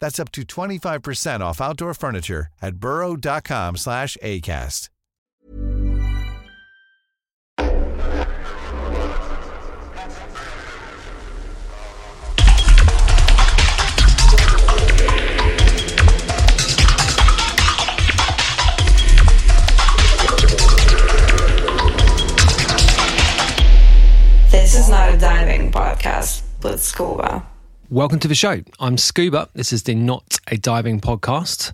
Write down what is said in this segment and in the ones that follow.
That's up to 25% off outdoor furniture at burrow.com slash ACAST. This is not a diving podcast with Scuba. Welcome to the show. I'm Scuba. This is the Not a Diving podcast.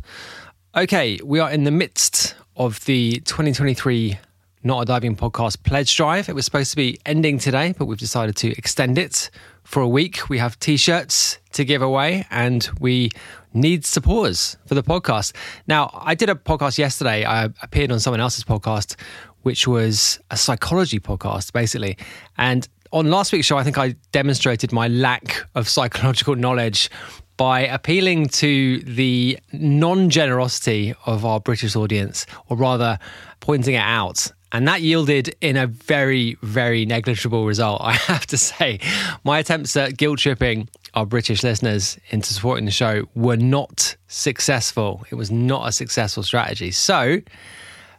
Okay, we are in the midst of the 2023 Not a Diving podcast pledge drive. It was supposed to be ending today, but we've decided to extend it for a week. We have t shirts to give away and we need supporters for the podcast. Now, I did a podcast yesterday. I appeared on someone else's podcast, which was a psychology podcast, basically. And on last week's show, I think I demonstrated my lack of psychological knowledge by appealing to the non generosity of our British audience, or rather pointing it out. And that yielded in a very, very negligible result, I have to say. My attempts at guilt tripping our British listeners into supporting the show were not successful. It was not a successful strategy. So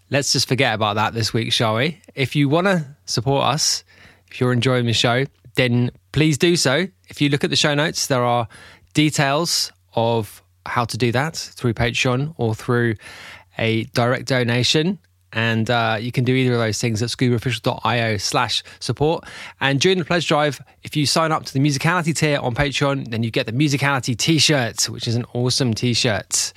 let's just forget about that this week, shall we? If you want to support us, if you're enjoying the show, then please do so. If you look at the show notes, there are details of how to do that through Patreon or through a direct donation. And uh, you can do either of those things at scubaofficial.io slash support. And during the pledge drive, if you sign up to the musicality tier on Patreon, then you get the musicality t shirt, which is an awesome t shirt.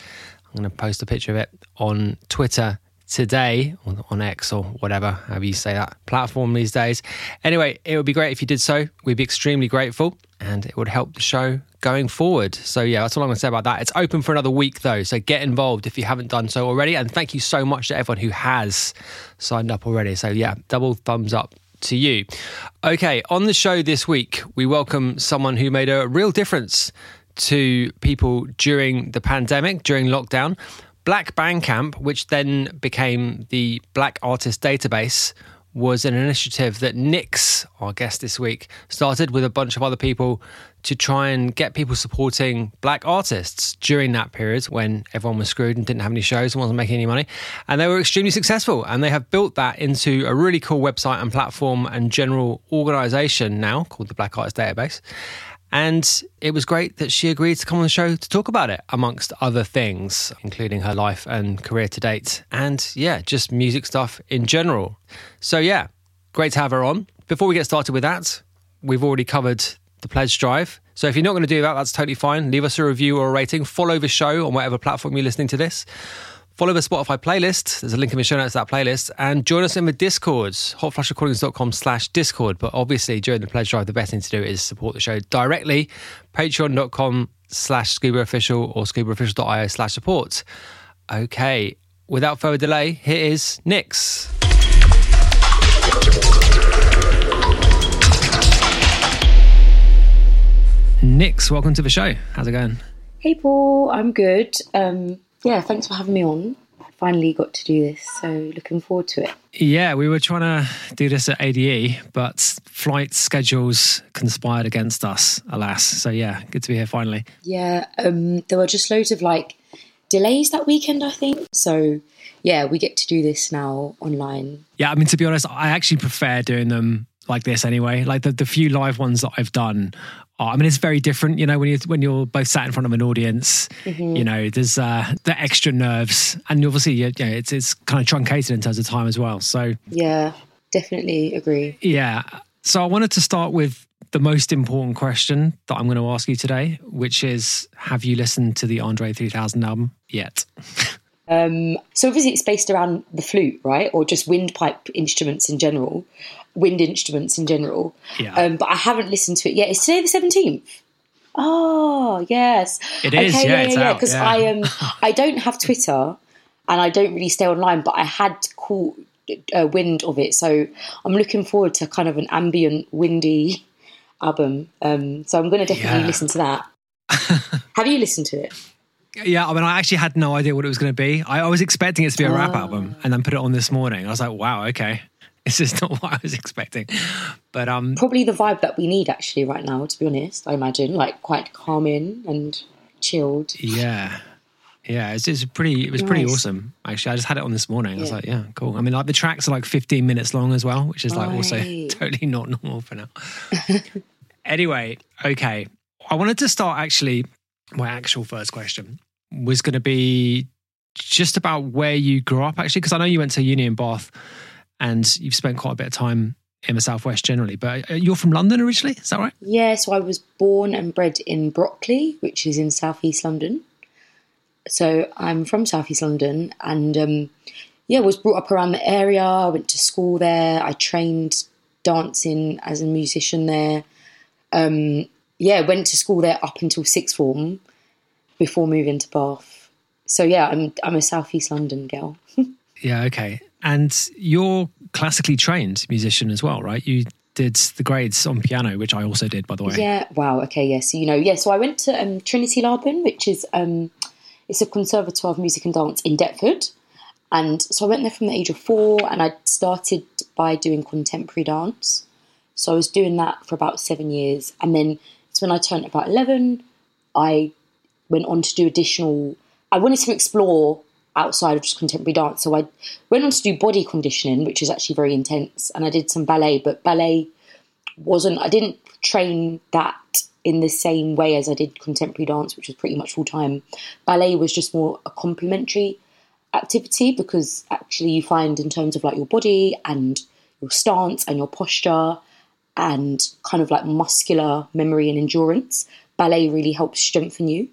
I'm going to post a picture of it on Twitter today on, X or whatever, however you say that platform these days. Anyway, it would be great if you did so. We'd be extremely grateful and it would help the show going forward. So, yeah, that's all I'm going to say about that. It's open for another week though. So, get involved if you haven't done so already. And thank you so much to everyone who has signed up already. So, yeah, double thumbs up to you. Okay, on the show this week, we welcome someone who made a real difference to people during the pandemic, during lockdown. Black Bandcamp, which then became the Black Artist Database, was an initiative that NIKS, our guest this week, started with a bunch of other people to try and get people supporting black artists during that period when everyone was screwed and didn't have any shows and wasn't making any money. And they were extremely successful. And they have built that into a really cool website and platform and general organization now called the Black Artist Database. And it was great that she agreed to come on the show to talk about it, amongst other things, including her life and career to date. And yeah, just music stuff in general. So yeah, great to have her on. Before we get started with that, we've already covered the pledge drive. So if you're not going to do that, that's totally fine. Leave us a review or a rating. Follow the show on whatever platform you're listening to this. Follow the Spotify playlist. There's a link in the show notes to that playlist. And join us in the Discord, hotflushrecordings.com slash Discord. But obviously, during the pledge drive, the best thing to do is support the show directly. Patreon.com slash scubaofficial or scubaofficial.io slash support. Okay, without further delay, here is NIKS. NIKS, welcome to the show. How's it going? Hey, Paul. I'm good. Um, yeah, thanks for having me on. finally got to do this. So looking forward to it. Yeah, we were trying to do this at ADE, but flight schedules conspired against us, alas. So yeah, good to be here finally. Yeah, um, there were just loads of like delays that weekend, I think. So yeah, we get to do this now online. Yeah, I mean, to be honest, I actually prefer doing them like this anyway. Like the, the few live ones that I've done, I mean, it's very different. You know, when you when you're both sat in front of an audience, you know, there's uh, the extra nerves, and obviously, you know, it's it's kind of truncated in terms of time as well. So Yeah, definitely agree. yeah, so I wanted to start with the most important question that I'm going to ask you today, which is, have you listened to the Andre 3000 album yet? Um, so obviously it's based around the flute, right, or just windpipe instruments in general, wind instruments in general. Yeah. Um, but I haven't listened to it yet. It's today the seventeenth. Oh yes, It is, yeah, yeah, yeah. Because yeah. I um I don't have Twitter, and I don't really stay online, but I had caught uh, wind of it, so I'm looking forward to kind of an ambient, windy album. Um, so I'm going to definitely Yeah. listen to that. have you listened to it? Yeah, I mean, I actually had no idea what it was going to be. I, I was expecting it to be a Ah. rap album, and then put it on this morning. I was like, wow, okay, this is not what I was expecting. But um, probably the vibe that we need actually right now to be honest i imagine like quite calming and chilled yeah, yeah, it's, it's pretty. It was pretty awesome. Actually, I just had it on this morning. I was like, yeah, cool. I mean, like the tracks are like 15 minutes long as well, which is like also totally not normal for now. anyway, okay, I wanted to start actually. My actual first question was going to be just about where you grew up, actually, because I know you went to uni in Bath, and you've spent quite a bit of time in the southwest generally. But uh, you're from London originally, is that right? yeah so i was born and bred in brockley which is in southeast london so i'm from southeast london and um, yeah was brought up around the area i went to school there i trained dancing as a musician there um, yeah went to school there up until sixth form before moving to bath so yeah i'm, I'm a southeast london girl Yeah, okay. And you're classically trained musician as well, right? You did the grades on piano, which I also did, by the way. Yeah. Wow. Okay. Yeah. So you know, yeah. So I went to um, Trinity Laban, which is um, it's a conservatoire of music and dance in Deptford, and so I went there from the age of four, and I started by doing contemporary dance. So I was doing that for about seven years, and then it's when I turned about eleven, I went on to do additional. I wanted to explore outside of just contemporary dance, so I went on to do body conditioning, which is actually very intense, and I did some ballet, but ballet wasn't I didn't train that in the same way as I did contemporary dance, which was pretty much full time. Ballet was just more a complementary activity because actually you find in terms of like your body and your stance and your posture and kind of like muscular memory and endurance, ballet really helps strengthen you.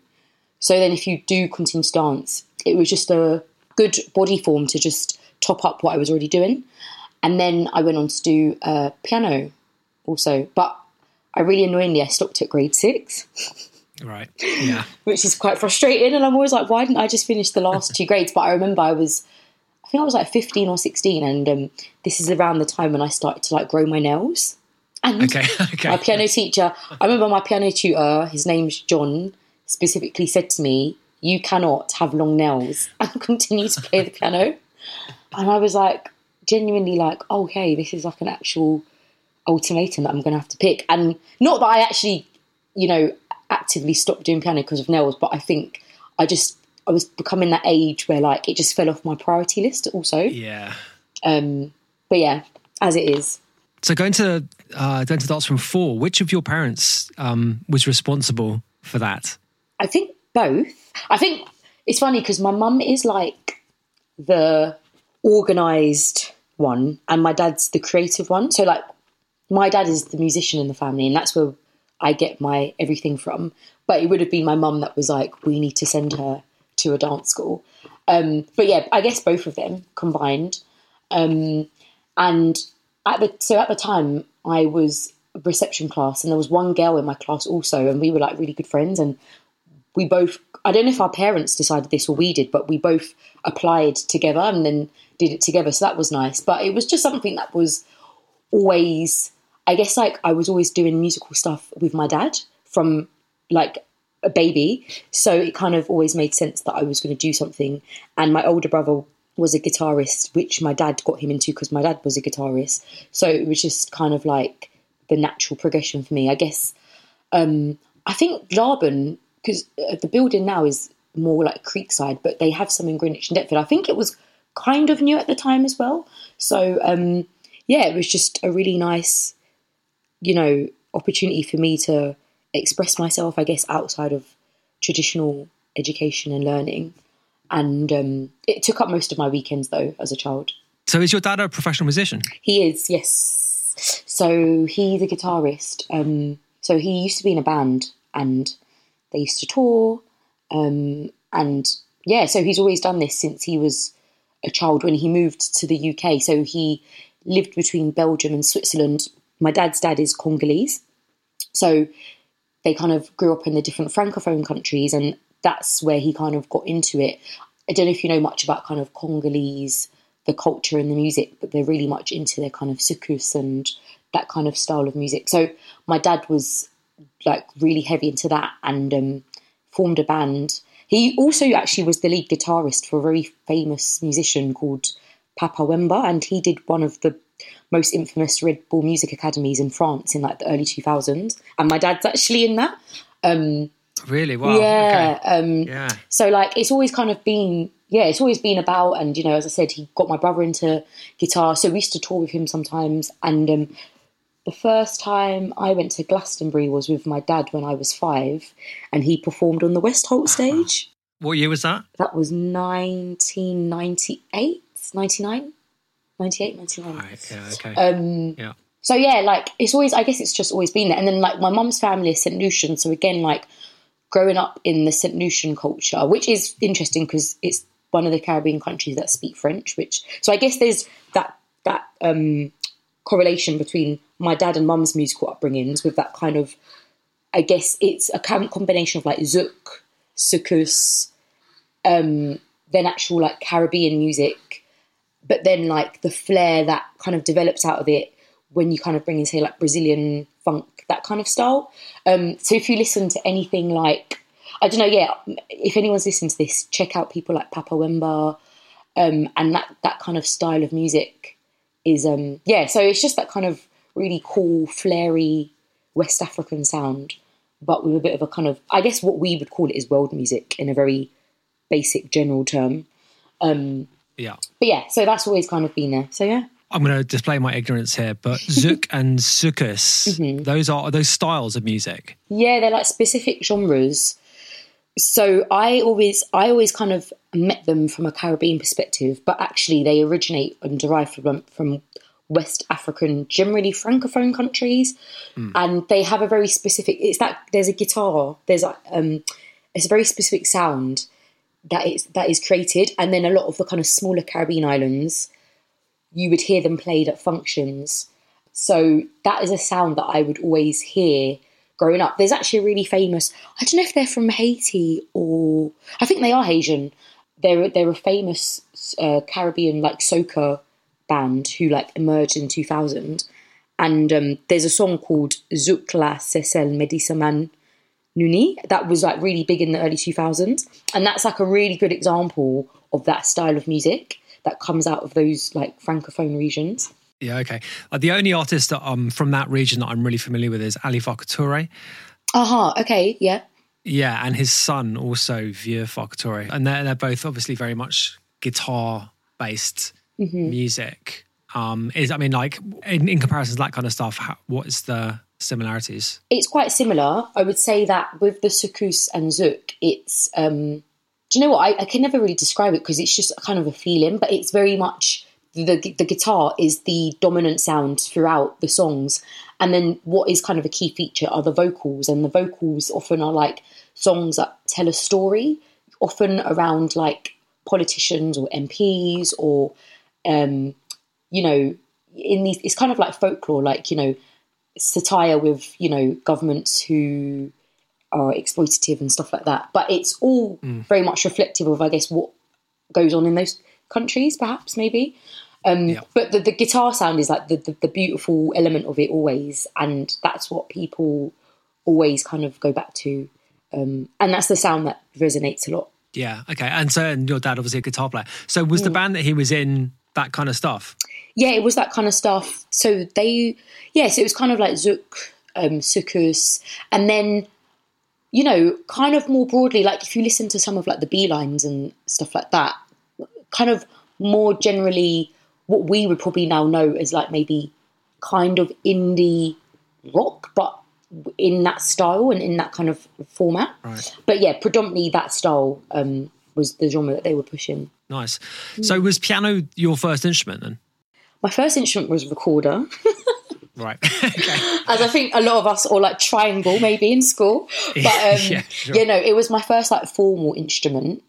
So then if you do continue to dance, it was just a good body form to just top up what I was already doing. And then I went on to do uh, piano also. But I really annoyingly, I stopped at grade six, Right. Yeah. which is quite frustrating. And I'm always like, why didn't I just finish the last two grades? But I remember I was, I think I was like 15 or 16. And um, this is around the time when I started to like grow my nails. And Okay. Okay. my piano teacher, I remember my piano tutor, his name's John, specifically said to me, You cannot have long nails and continue to play the piano. And I was like, genuinely like, okay, this is like an actual ultimatum that I'm going to have to pick. And not that I actually, you know, actively stopped doing piano because of nails, but I think I just, I was becoming that age where like it just fell off my priority list also. Yeah. Um, but yeah, as it is. So going to uh, going to dance from four, which of your parents um, was responsible for that? I think both. I think it's funny because my mum is like the organized one, and my dad's the creative one. So, like, my dad is the musician in the family, and that's where I get my everything from. But it would have been my mum that was like, we need to send her to a dance school. Um, but yeah, I guess both of them combined. Um, and at the so at the time, I was reception class, and there was one girl in my class also, and we were like really good friends, and we both I don't know if our parents decided this or we did, but we both applied together and then did it together. So that was nice. But it was just something that was always I guess like I was always doing musical stuff with my dad from like a baby. So it kind of always made sense that I was going to do something. And my older brother was a guitarist, which my dad got him into because my dad was a guitarist. So it was just kind of like the natural progression for me. I guess um, I think Laban, because the building now is more like Creekside, but they have some in Greenwich and Deptford. I think it was kind of new at the time as well. So um, yeah, it was just a really nice, you know, opportunity for me to express myself. I guess outside of traditional education and learning, and um, it took up most of my weekends though as a child. So is your dad a professional musician? He is, yes. So he's a guitarist. Um, so he used to be in a band, and they used to tour. Um, and yeah, so he's always done this since he was a child when he moved to the UK. So he lived between Belgium and Switzerland. My dad's dad is Congolese. So they kind of grew up in the different francophone countries, and that's where he kind of got into it. I don't know if you know much about kind of Congolese, the culture and the music, but they're really much into their kind of soukous and that kind of style of music. So my dad was like really heavy into that and um, formed a band. He also actually was the lead guitarist for a very famous musician called Papa Wemba, and he did one of the most infamous Red Bull Music Academies in France in like the early 2000s. And my dad's actually in that. Um, Really? Wow. yeah. Okay. Um, Yeah. so like it's always kind of been yeah, it's always been about and you know, as I said, he got my brother into guitar, so we used to tour with him sometimes. And um, the first time I went to Glastonbury was with my dad when I was five, and he performed on the West Holt stage. What year was that? That was 1998, 99, 98, 99. Right. Yeah. Okay. Um, yeah. so yeah, like it's always. I guess it's just always been there. And then like my mum's family is St Lucian, so again, like growing up in the St Lucian culture, which is interesting because it's one of the Caribbean countries that speak French. Which so I guess there's that that um, correlation between my dad and mum's musical upbringings with that kind of. I guess it's a combination of like zouk, soukous, um, then actual like Caribbean music, but then like the flair that kind of develops out of it when you kind of bring in say like Brazilian funk, that kind of style. Um, so if you listen to anything like I don't know, yeah, if anyone's listening to this, check out people like Papa Wemba, um, and that that kind of style of music is um yeah, so it's just that kind of really cool, flary West African sound, but with a bit of a kind of I guess what we would call it is world music in a very basic general term. Um, Yeah. but yeah, so that's always kind of been there. So yeah. I'm going to display my ignorance here, but zouk and soukous, Mm-hmm. those are those styles of music. Yeah, they're like specific genres. So I always I always kind of met them from a Caribbean perspective, but actually they originate and derive from from West African, generally francophone countries, and they have a very specific. It's that there's a guitar, there's a um, it's a very specific sound that is that is created, and then a lot of the kind of smaller Caribbean islands, you would hear them played at functions. So that is a sound that I would always hear growing up. There's actually a really famous. I don't know if they're from Haiti or I think they are Haitian. They're they're a famous uh, Caribbean like soca band who like emerged in 2000. And um, there's a song called Zouk la Cecil Medisaman Nuni that was like really big in the early 2000s, and that's like a really good example of that style of music that comes out of those like francophone regions. Yeah, okay. Uh, the only artist that, um, from that region that I'm really familiar with is Ali Farka Touré. Aha, okay, yeah. Yeah, and his son also Vieux Farka Touré. And they're, they're both obviously very much guitar based Mm-hmm. music. Um, is I mean, like in, in comparison to that kind of stuff, how, what is the similarities? It's quite similar. I would say that with the soukous and zouk, it's um, do you know what? I, I can never really describe it because it's just kind of a feeling, but it's very much the the guitar is the dominant sound throughout the songs, and then what is kind of a key feature are the vocals, and the vocals often are like songs that tell a story, often around like politicians or MPs or um, you know, in these it's kind of like folklore, like you know, satire with you know governments who are exploitative and stuff like that. But it's all very much reflective of, I guess, what goes on in those countries, perhaps maybe. Um, Yeah. But the, the guitar sound is like the, the, the beautiful element of it always, and that's what people always kind of go back to, um, and that's the sound that resonates a lot Yeah. Okay. And so, and your dad obviously a guitar player. So was Mm. the band that he was in that kind of stuff? Yeah, it was that kind of stuff. So they, yes, it was kind of like Zouk, um, Soukous, and then, you know, kind of more broadly, like if you listen to some of like the B lines and stuff like that, kind of more generally, what we would probably now know as like maybe kind of indie rock, but in that style and in that kind of format. Right. But yeah, predominantly that style um, was the genre that they were pushing. Nice. So was piano your first instrument then? My first instrument was recorder. Right. okay. as I think a lot of us, or like triangle maybe in school. But um, Yeah, sure. you know, it was my first like formal instrument.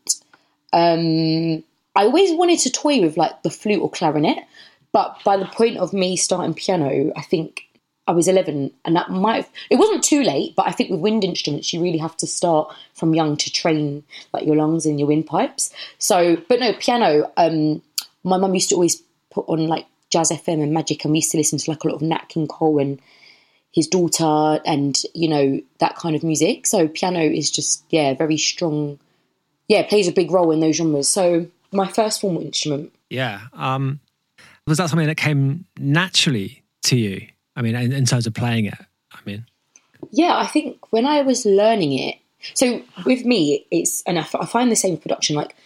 Um, I always wanted to toy with like the flute or clarinet, but by the point of me starting piano, I think I was 11, and that might have, it wasn't too late, but I think with wind instruments, you really have to start from young to train like your lungs and your windpipes. So, but no, piano, um, my mum used to always put on like Jazz FM and Magic, and we used to listen to like a lot of Nat King Cole and his daughter and you know that kind of music so piano is just yeah very strong yeah plays a big role in those genres so my first formal instrument Yeah. Um, was that something that came naturally to you? I mean, in, in terms of playing it. I mean, yeah i think when i was learning it so with me it's and I, f- I find the same with production like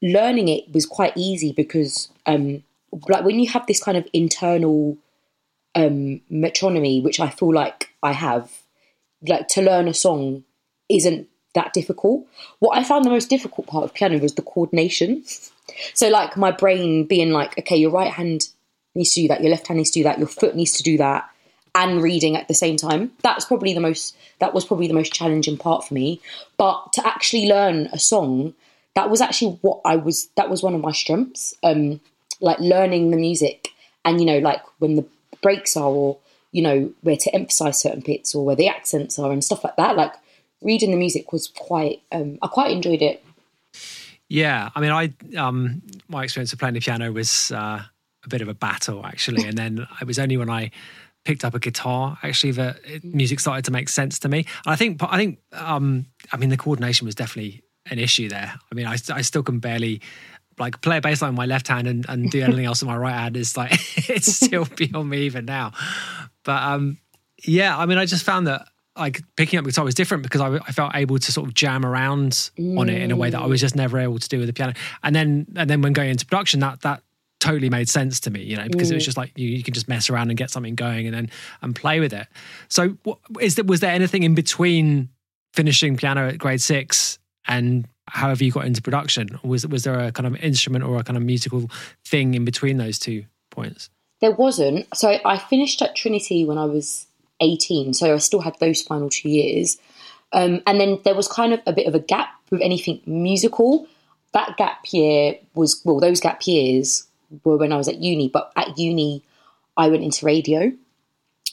learning it was quite easy because um like when you have this kind of internal um metronomy which i feel like i have like to learn a song isn't that difficult what i found the most difficult part of piano was the coordination so like my brain being like okay your right hand needs to do that your left hand needs to do that your foot needs to do that and reading at the same time that's probably the most that was probably the most challenging part for me. But to actually learn a song that was actually what i was that was one of my strengths um like learning the music. And you know like when the breaks are or you know where to emphasize certain bits or where the accents are and stuff like that like reading the music was quite um i quite enjoyed it yeah. I mean, I um, my experience of playing the piano was uh, a bit of a battle actually, and then it was only when I picked up a guitar actually that it, music started to make sense to me. And I think I think um, I mean the coordination was definitely an issue there. I mean, I, I still can barely like play a bass line with my left hand and, and do anything else with my right hand It's like it's still beyond me even now. But um, yeah, I mean, I just found that like picking up guitar was different because I, I felt able to sort of jam around on it in a way that I was mm. just never able to do with the piano. And then and then when going into production, that that totally made sense to me, you know, because it was mm. just like you, you can just mess around and get something going and then and play with it. So what, is there was there anything in between finishing piano at grade six and however you got into production? Was was there a kind of instrument or a kind of musical thing in between those two points? There wasn't. So I finished at Trinity when I was 18, so I still had those final two years. Um, and then there was kind of a bit of a gap with anything musical. That gap year was, well, those gap years were when I was at uni, but at uni, I went into radio.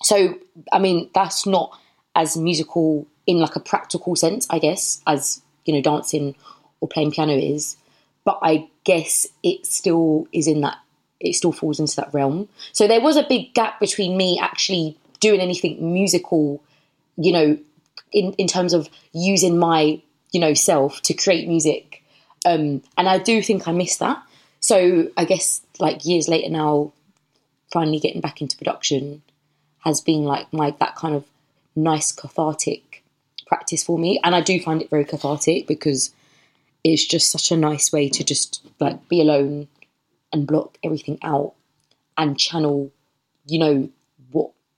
So, I mean, that's not as musical in like a practical sense, I guess, as, you know, dancing or playing piano is. But I guess it still is in that it still falls into that realm. So there was a big gap between me actually doing anything musical, you know, in, in terms of using my, you know, self to create music. Um, and I do think I missed that. So I guess like years later now, finally getting back into production has been like my that kind of nice cathartic practice for me. And I do find it very cathartic because it's just such a nice way to just like be alone and block everything out and channel, you know,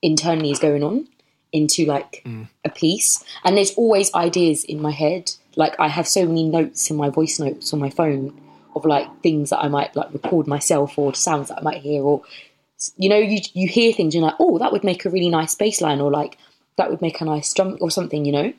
internally is going on into like mm. a piece. And there's always ideas in my head. Like I have so many notes in my voice notes on my phone of like things that I might like record myself or sounds that I might hear or you know, you you hear things and you're like, oh, that would make a really nice bass line or like that would make a nice drum or something, you know.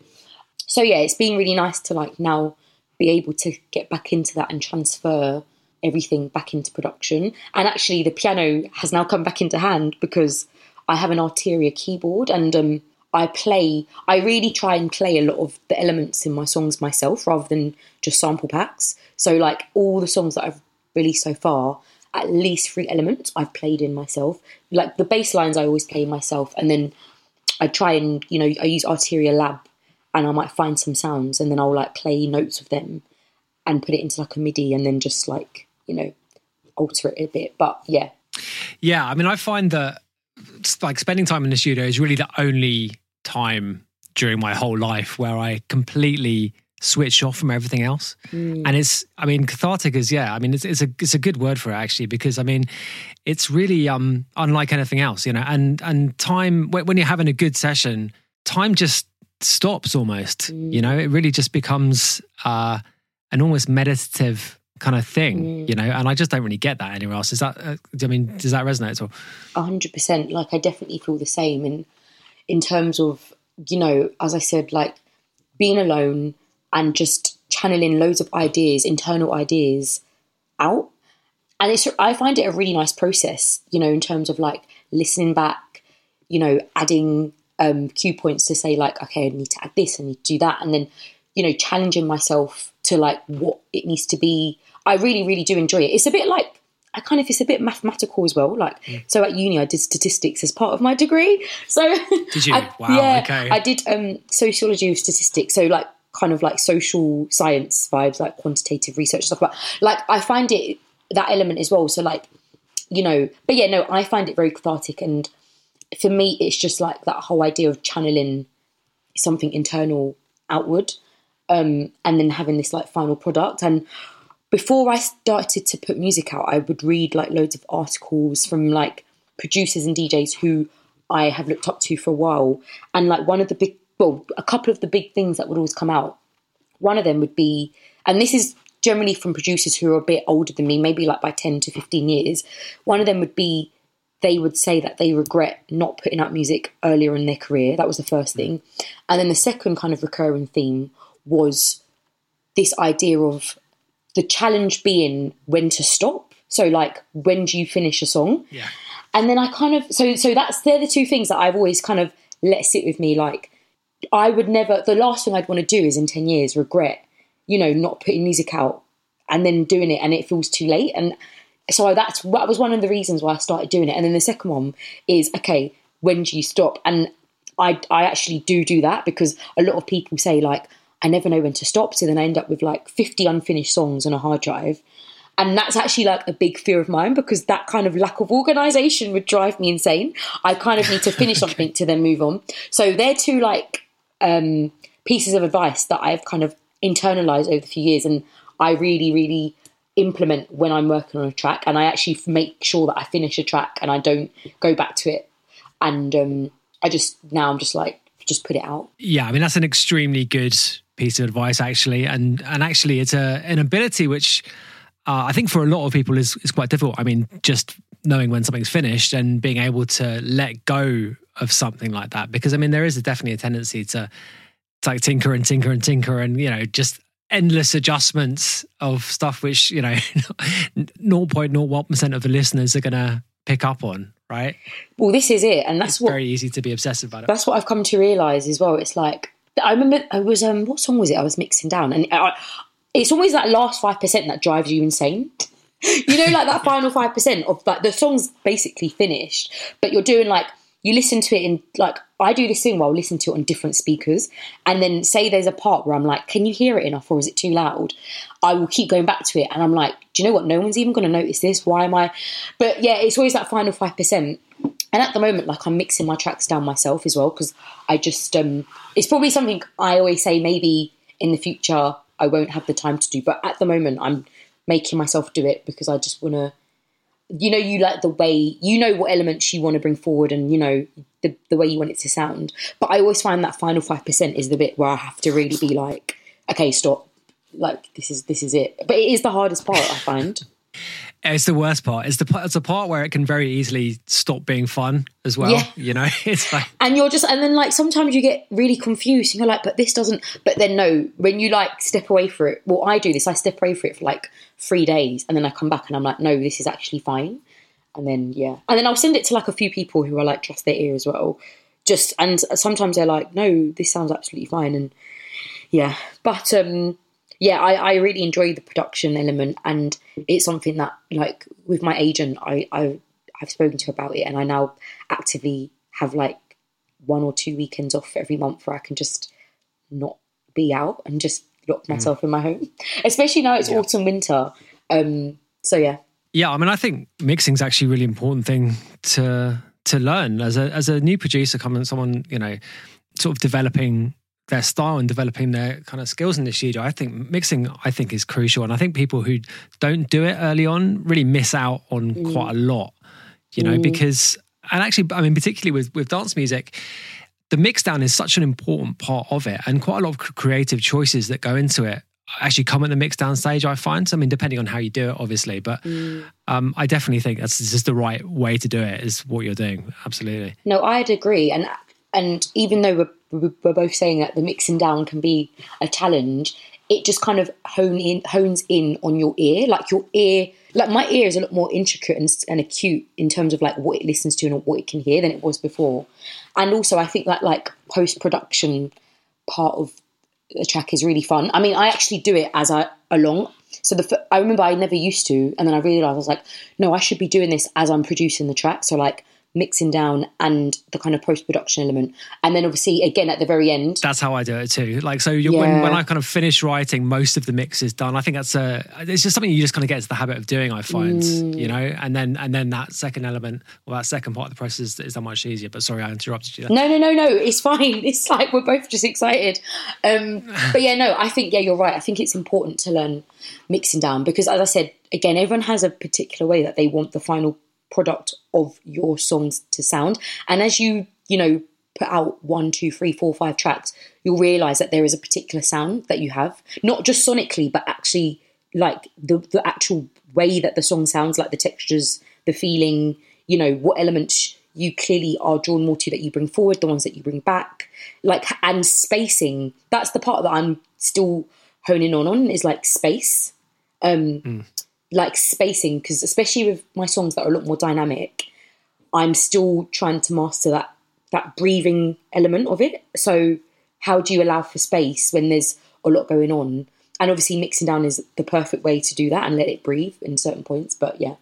So yeah, it's been really nice to like now be able to get back into that and transfer everything back into production. And actually, the piano has now come back into hand because I have an Arturia keyboard and um, I play. I really try and play a lot of the elements in my songs myself rather than just sample packs. So like all the songs that I've released so far, at least three elements I've played in myself. Like the bass lines, I always play myself, and then I try and you know I use Arturia Lab, and I might find some sounds, and then I'll like play notes of them and put it into like a MIDI and then just like you know alter it a bit. But yeah, Yeah, I mean, I find that like spending time in the studio is really the only time during my whole life where I completely switch off from everything else. And it's, I mean, cathartic is, yeah, I mean, it's, it's a it's a good word for it actually because I mean, it's really um unlike anything else, you know. And and time when when you're having a good session, time just stops almost. You know, it really just becomes uh an almost meditative kind of thing, you know. And I just don't really get that anywhere else. Is that? Uh, I mean, does that resonate at all? a hundred percent. Like I definitely feel the same in in terms of you know, as I said, like being alone and just channeling loads of ideas, internal ideas out. And it's I find it a really nice process, you know, in terms of like listening back, you know, adding um cue points to say like, okay, I need to add this, I need to do that, and then, you know, challenging myself to like what it needs to be. I really, really do enjoy it. It's a bit like I kind of it's a bit mathematical as well. Like so at uni I did statistics as part of my degree. So Did you? I, Wow, Yeah, okay. I did um sociology of statistics. So like kind of like social science vibes, like quantitative research stuff. But like I find it that element as well. So like you know, but yeah, no, I find it very cathartic and for me it's just like that whole idea of channeling something internal outward um and then having this like final product and before I started to put music out, I would read like loads of articles from like producers and DJs who I have looked up to for a while. And like one of the big, well, a couple of the big things that would always come out, one of them would be, and this is generally from producers who are a bit older than me, maybe like by 10 to 15 years. One of them would be they would say that they regret not putting out music earlier in their career. That was the first thing. And then the second kind of recurring theme was this idea of the challenge being when to stop. So like when do you finish a song? Yeah. And then I kind of so so that's they're the two things that I've always kind of let sit with me. Like I would never the last thing I'd want to do is in ten years regret, you know, not putting music out and then doing it and it feels too late. And so that's that was one of the reasons why I started doing it. And then the second one is okay, when do you stop? And I I actually do do that because a lot of people say like I never know when to stop. So then I end up with like 50 unfinished songs on a hard drive. And that's actually like a big fear of mine because that kind of lack of organization would drive me insane. I kind of need to finish something to then move on. So they're two like um, pieces of advice that I've kind of internalized over the few years. And I really, really implement when I'm working on a track. And I actually make sure that I finish a track and I don't go back to it. And um, I just, now I'm just like, just put it out. Yeah, I mean that's an extremely good piece of advice, actually, and and actually it's a an ability which uh, I think for a lot of people is is quite difficult. I mean, just knowing when something's finished and being able to let go of something like that, because I mean there is a, definitely a tendency to to like tinker and tinker and tinker and you know just endless adjustments of stuff which you know 0.01% of the listeners are going to pick up on right Well, this is it. And that's it's what very easy to be obsessive about it that's what I've come to realize as well. It's like I remember I was um what song was it? I was mixing down, and I, it's always that last five percent that drives you insane. you know, like that final five percent of like the song's basically finished, but you're doing like you listen to it in like I do this thing where I'll listen to it on different speakers, and then say there's a part where I'm like, can you hear it enough, or is it too loud? I will keep going back to it, and I'm like, do you know what? No one's even going to notice this. Why am I? But yeah, it's always that final five percent. And at the moment, like I'm mixing my tracks down myself as well because I just um, it's probably something I always say maybe in the future I won't have the time to do, but at the moment I'm making myself do it because I just want to. You know, you like the way you know what elements you want to bring forward, and you know the the way you want it to sound. But I always find that final five percent is the bit where I have to really be like, okay, stop. Like this is this is it. But it is the hardest part I find. It's the worst part. It's the part- it's the part where it can very easily stop being fun as well. Yeah. You know, it's like and you're just and then like sometimes you get really confused and you're like but this doesn't but then no when you like step away for it well i do this i step away for it for like three days and then i come back and i'm like no this is actually fine and then yeah and then i'll send it to like a few people who are like trust their ear as well just and sometimes they're like no this sounds absolutely fine and yeah but um yeah i i really enjoy the production element and it's something that like with my agent i i i've spoken to about it and i now actively have like one or two weekends off every month where i can just not be out and just lock myself in my home, especially now it's autumn winter. Um, so yeah, Yeah, I mean, I think mixing is actually a really important thing to to learn. As a as a new producer, coming someone you know, sort of developing their style and developing their kind of skills in the studio. I think mixing, I think, is crucial, and I think people who don't do it early on really miss out on mm. quite a lot. You know, mm. because and actually, I mean, particularly with with dance music. The mix down is such an important part of it, and quite a lot of creative choices that go into it actually come at the mix down stage. I find, I mean, depending on how you do it, obviously, but mm. um, I definitely think that's just the right way to do it. Is what you're doing, absolutely. No, I'd agree, and and even though we're, we're both saying that the mixing down can be a challenge, it just kind of hone in hones in on your ear. Like your ear, like my ear is a lot more intricate and, and acute in terms of like what it listens to and what it can hear than it was before. And also, I think that like post production part of a track is really fun. I mean, I actually do it as I along. So the I remember I never used to, and then I realized I was like, no, I should be doing this as I'm producing the track. So like mixing down and the kind of post production element, and then obviously again at the very end. That's how I do it too. Like so, you when Yeah. when I kind of finish writing, most of the mix is done. I think that's a it's just something you just kind of get into the habit of doing. I find, Mm. you know, and then and then that second element, or that second part of the process is, is that much easier. But sorry, I interrupted you. There. No, no, no, no. It's fine. It's like we're both just excited. Um, but yeah, no, I think yeah, you're right. I think it's important to learn mixing down because, as I said, again, everyone has a particular way that they want the final product of your songs to sound. And as you, you know, put out one, two, three, four, five tracks, you'll realize that there is a particular sound that you have, not just sonically, but actually like the the actual way that the song sounds, like the textures, the feeling, you know, what elements you clearly are drawn more to that you bring forward, the ones that you bring back, like and spacing. That's the part that I'm still honing on on is like space, um, like spacing because especially with my songs that are a lot more dynamic, I'm still trying to master that that breathing element of it. So how do you allow for space when there's a lot going on? And obviously mixing down is the perfect way to do that and let it breathe in certain points. But yeah.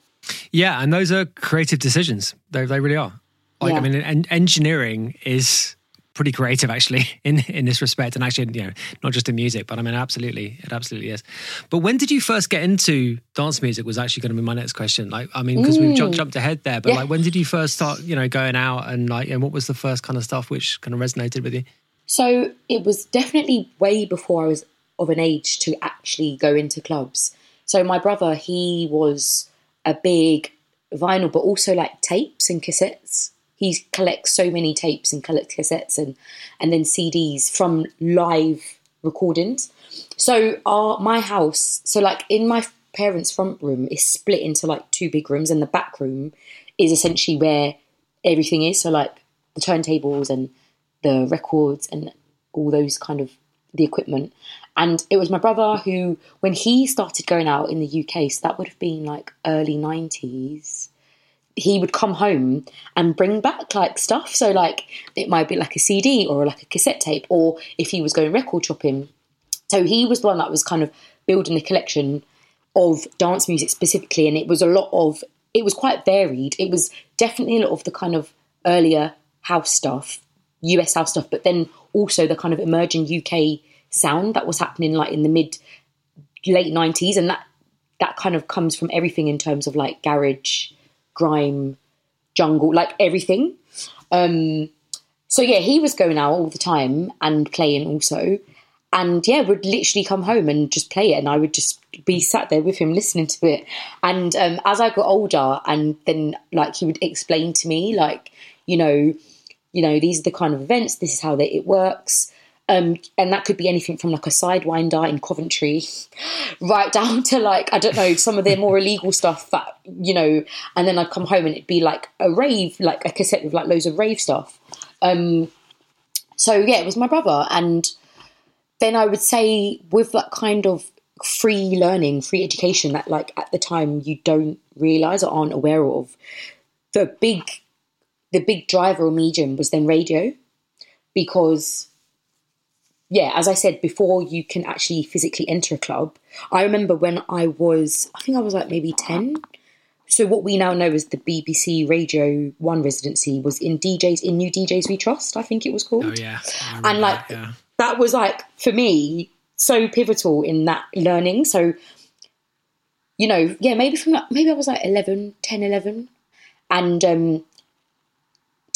Yeah, and those are creative decisions. They they really are. Like Yeah. I mean, en- engineering is pretty creative actually in in this respect, and actually, you know, not just in music, but I mean, absolutely, it absolutely is. But when did you first get into dance music? Was actually going to be my next question. Like, I mean, because we've jumped, jumped ahead there, but Mm. Yeah. like, when did you first start, you know, going out and like, and what was the first kind of stuff which kind of resonated with you? So it was definitely way before I was of an age to actually go into clubs. So my brother, he was a big vinyl, but also like tapes and cassettes. He collects so many tapes and collects cassettes and and then CDs from live recordings. So our my house, so like in my parents' front room is split into like two big rooms, and the back room is essentially where everything is. So like the turntables and the records and all those kind of the equipment. And it was my brother who, when he started going out in the UK, so that would have been like early 90s, he would come home and bring back like stuff. So, like, it might be like a CD or like a cassette tape, or if he was going record shopping. So, he was the one that was kind of building the collection of dance music specifically. And it was a lot of, it was quite varied. It was definitely a lot of the kind of earlier house stuff, US house stuff, but then also the kind of emerging UK sound that was happening like in the mid late 90s and that that kind of comes from everything in terms of like garage grime jungle like everything. Um so yeah he was going out all the time and playing also. And yeah would literally come home and just play it and i would just be sat there with him listening to it. And um, as i got older and then like he would explain to me like you know you know these are the kind of events this is how they, it works um, and that could be anything from like a sidewinder in Coventry, right down to like I don't know some of their more illegal stuff that you know. And then I'd come home and it'd be like a rave, like a cassette with like loads of rave stuff. Um, so yeah, it was my brother, and then I would say with that kind of free learning, free education that like at the time you don't realize or aren't aware of, the big the big driver or medium was then radio because yeah, as I said before, you can actually physically enter a club. I remember when I was, I think I was like maybe 10. So, what we now know is the BBC Radio 1 residency was in DJs, in New DJs We Trust, I think it was called. Oh yeah, And like, that, yeah. that was like, for me, so pivotal in that learning. So, you know, yeah, maybe from like, maybe I was like 11, 10, 11. And um,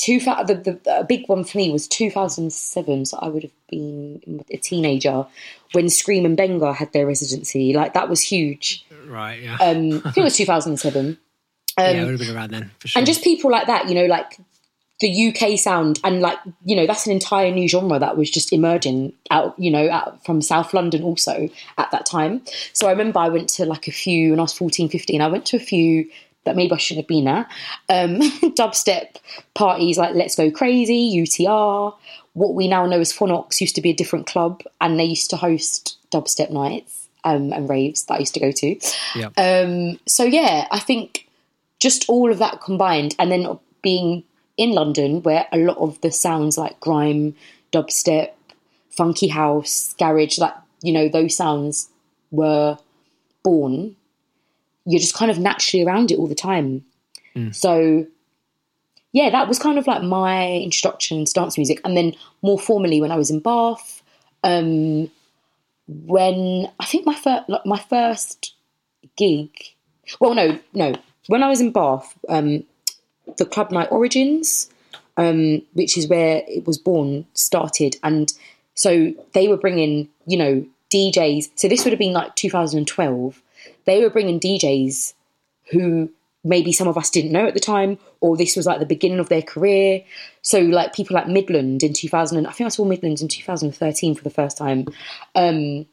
two, the, the, a big one for me was 2007. So I would have been a teenager when Skream and Benga had their residency. Like that was huge. Right, yeah. Um, I think it was 2007. Um, yeah, it would have been around then, for sure. and just people like that, you know, like the UK sound, and like you know, that's an entire new genre that was just emerging out, you know, out from South London also at that time. So I remember I went to like a few when I was 14, 15. I went to a few that maybe I shouldn't have been at. Um, dubstep parties like Let's Go Crazy, UTR. What we now know as Phonox used to be a different club, and they used to host dubstep nights um, and raves that I used to go to. yeah. Um, so yeah, I think just all of that combined, and then being in London, where a lot of the sounds like grime, dubstep, funky house, garage, like you know those sounds were born. You're just kind of naturally around it all the time. So yeah, that was kind of like my introduction to dance music, and then more formally when I was in Bath. Um, when I think my first like my first gig, well, no, no, when I was in Bath, um, the club night Origins, um, which is where it was born, started, and so they were bringing, you know, DJs. So this would have been like 2012. They were bringing DJs who maybe some of us didn't know at the time, or this was like the beginning of their career. So like people like Midland in 2000, I think I saw Midland in 2013 for the first time. Um,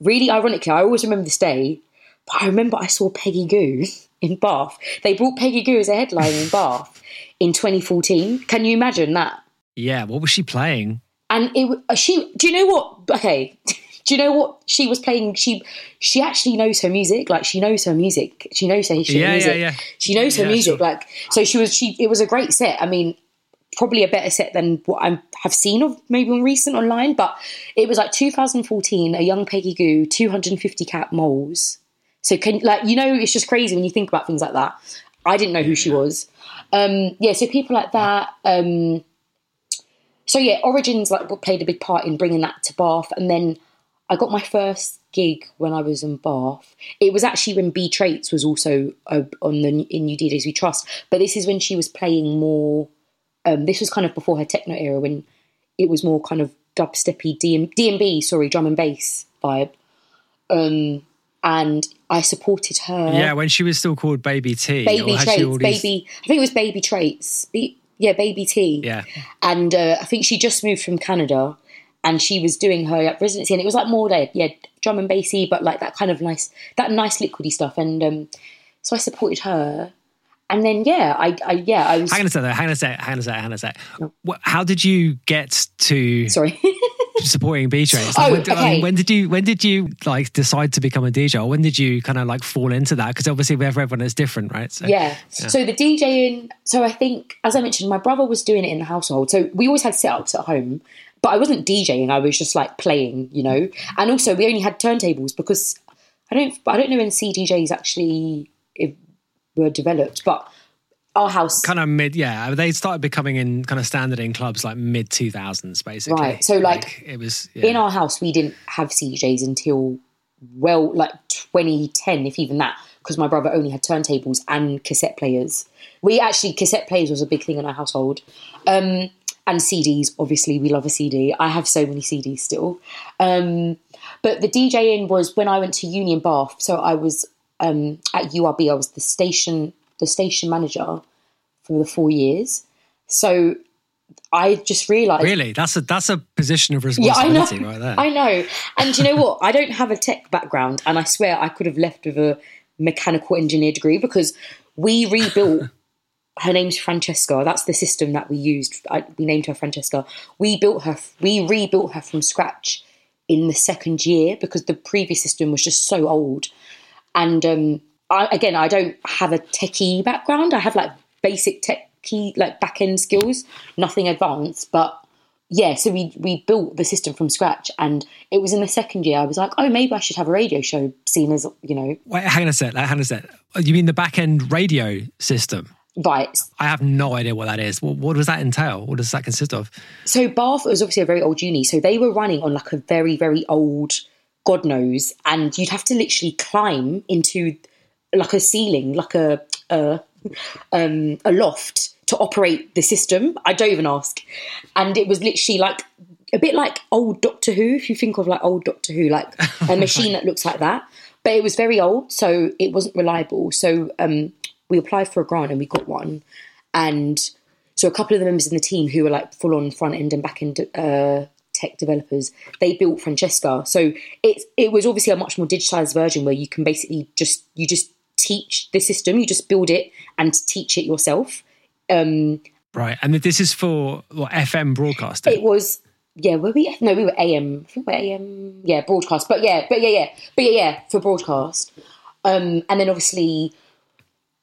Really ironically, I always remember this day, but I remember I saw Peggy Gou in Bath. They brought Peggy Gou as a headline in Bath in 2014. Can you imagine that? yeah, what was she playing? and it uh, she do you know what okay do you know what she was playing? She she actually knows her music like she knows her music. She knows her history Yeah, yeah, music. yeah. she knows her Yeah, music sure. like so she was she it was a great set. I mean probably a better set than what i have seen of maybe on recent online but it was like 2014 a young Peggy Gou 250 cat moles. So can like you know it's just crazy when you think about things like that. I didn't know who she was. Um yeah so people like that um so yeah, Origins like played a big part in bringing that to Bath, and then I got my first gig when I was in Bath. It was actually when B Traits was also uh, on the in New DJs We Trust, but this is when she was playing more. Um, this was kind of before her techno era when it was more kind of dubsteppy DM, DMB, sorry, drum and bass vibe. Um, and I supported her. Yeah, when she was still called Baby T. Baby or had she Traits, these- baby. I think it was Baby Traits. Be- yeah, Baby T Yeah. and uh, I think she just moved from Canada, and she was doing her like, residency, and it was like more like yeah, drum and bassy, but like that kind of nice, that nice liquidy stuff, and um, so I supported her, and then yeah, I, I yeah, I was Hang on a sec, though. Hang on a sec. Hang on a sec. Hang on a sec. What, how did you get to sorry. supporting B Traits? Oh, when, I mean, okay. when did you when did you like decide to become a DJ? Or when did you kind of like fall into that? Because obviously, with everyone is different, right? So, Yeah. So the DJing. So I think, as I mentioned, my brother was doing it in the household. So we always had setups at home, but I wasn't DJing. I was just like playing, you know. And also, we only had turntables because I don't. I don't know when CDJs actually were developed, but our house. Kind of mid, yeah. They started becoming in kind of standard in clubs like mid two thousands, basically. Right, so, like, it was yeah. in our house we didn't have CDJs until well like 2010 if even that because my brother only had turntables and cassette players we actually cassette players was a big thing in our household um and CDs obviously we love a CD I have so many CDs still um but the DJing was when I went to Union Bath so I was um at URB I was the station the station manager for the 4 years so I just realized really that's a that's a position of yeah, I know. responsibility right there. I know. And you know what? I don't have a tech background, and I swear I could have left with a mechanical engineer degree because we rebuilt. her name's Francesca. That's the system that we used. I, we named her Francesca. We built her. We rebuilt her from scratch in the second year because the previous system was just so old. And um, I, again, I don't have a techie background. I have like basic techie, like back end skills, nothing advanced. But yeah, so we we built the system from scratch, and it was in the second year. I was like, oh, maybe I should have a radio show, seen as you know, Wait, hang on a sec. Hang on a sec. You mean the back end radio system? Right. I have no idea what that is. What, what does that entail? What does that consist of? So Bath was obviously a very old uni, so they were running on like a very very old God knows, and you'd have to literally climb into like a ceiling, like a a, um, a loft to operate the system. I don't even ask, and it was literally like a bit like old Doctor Who. If you think of like old Doctor Who, like a machine that looks like that, but it was very old, so it wasn't reliable. So um, we applied for a grant and we got one, and so a couple of the members in the team who were like full on front end and back end uh, tech developers, they built Francesca. So it it was obviously a much more digitized version where you can basically just you just teach the system, you just build it and teach it yourself. Um, Right. And this is for what, FM broadcasting? it was yeah, were we? No, we were AM. I think we we're AM. Yeah, broadcast. But yeah, but yeah, yeah, but yeah, yeah, for broadcast. Um, and then obviously,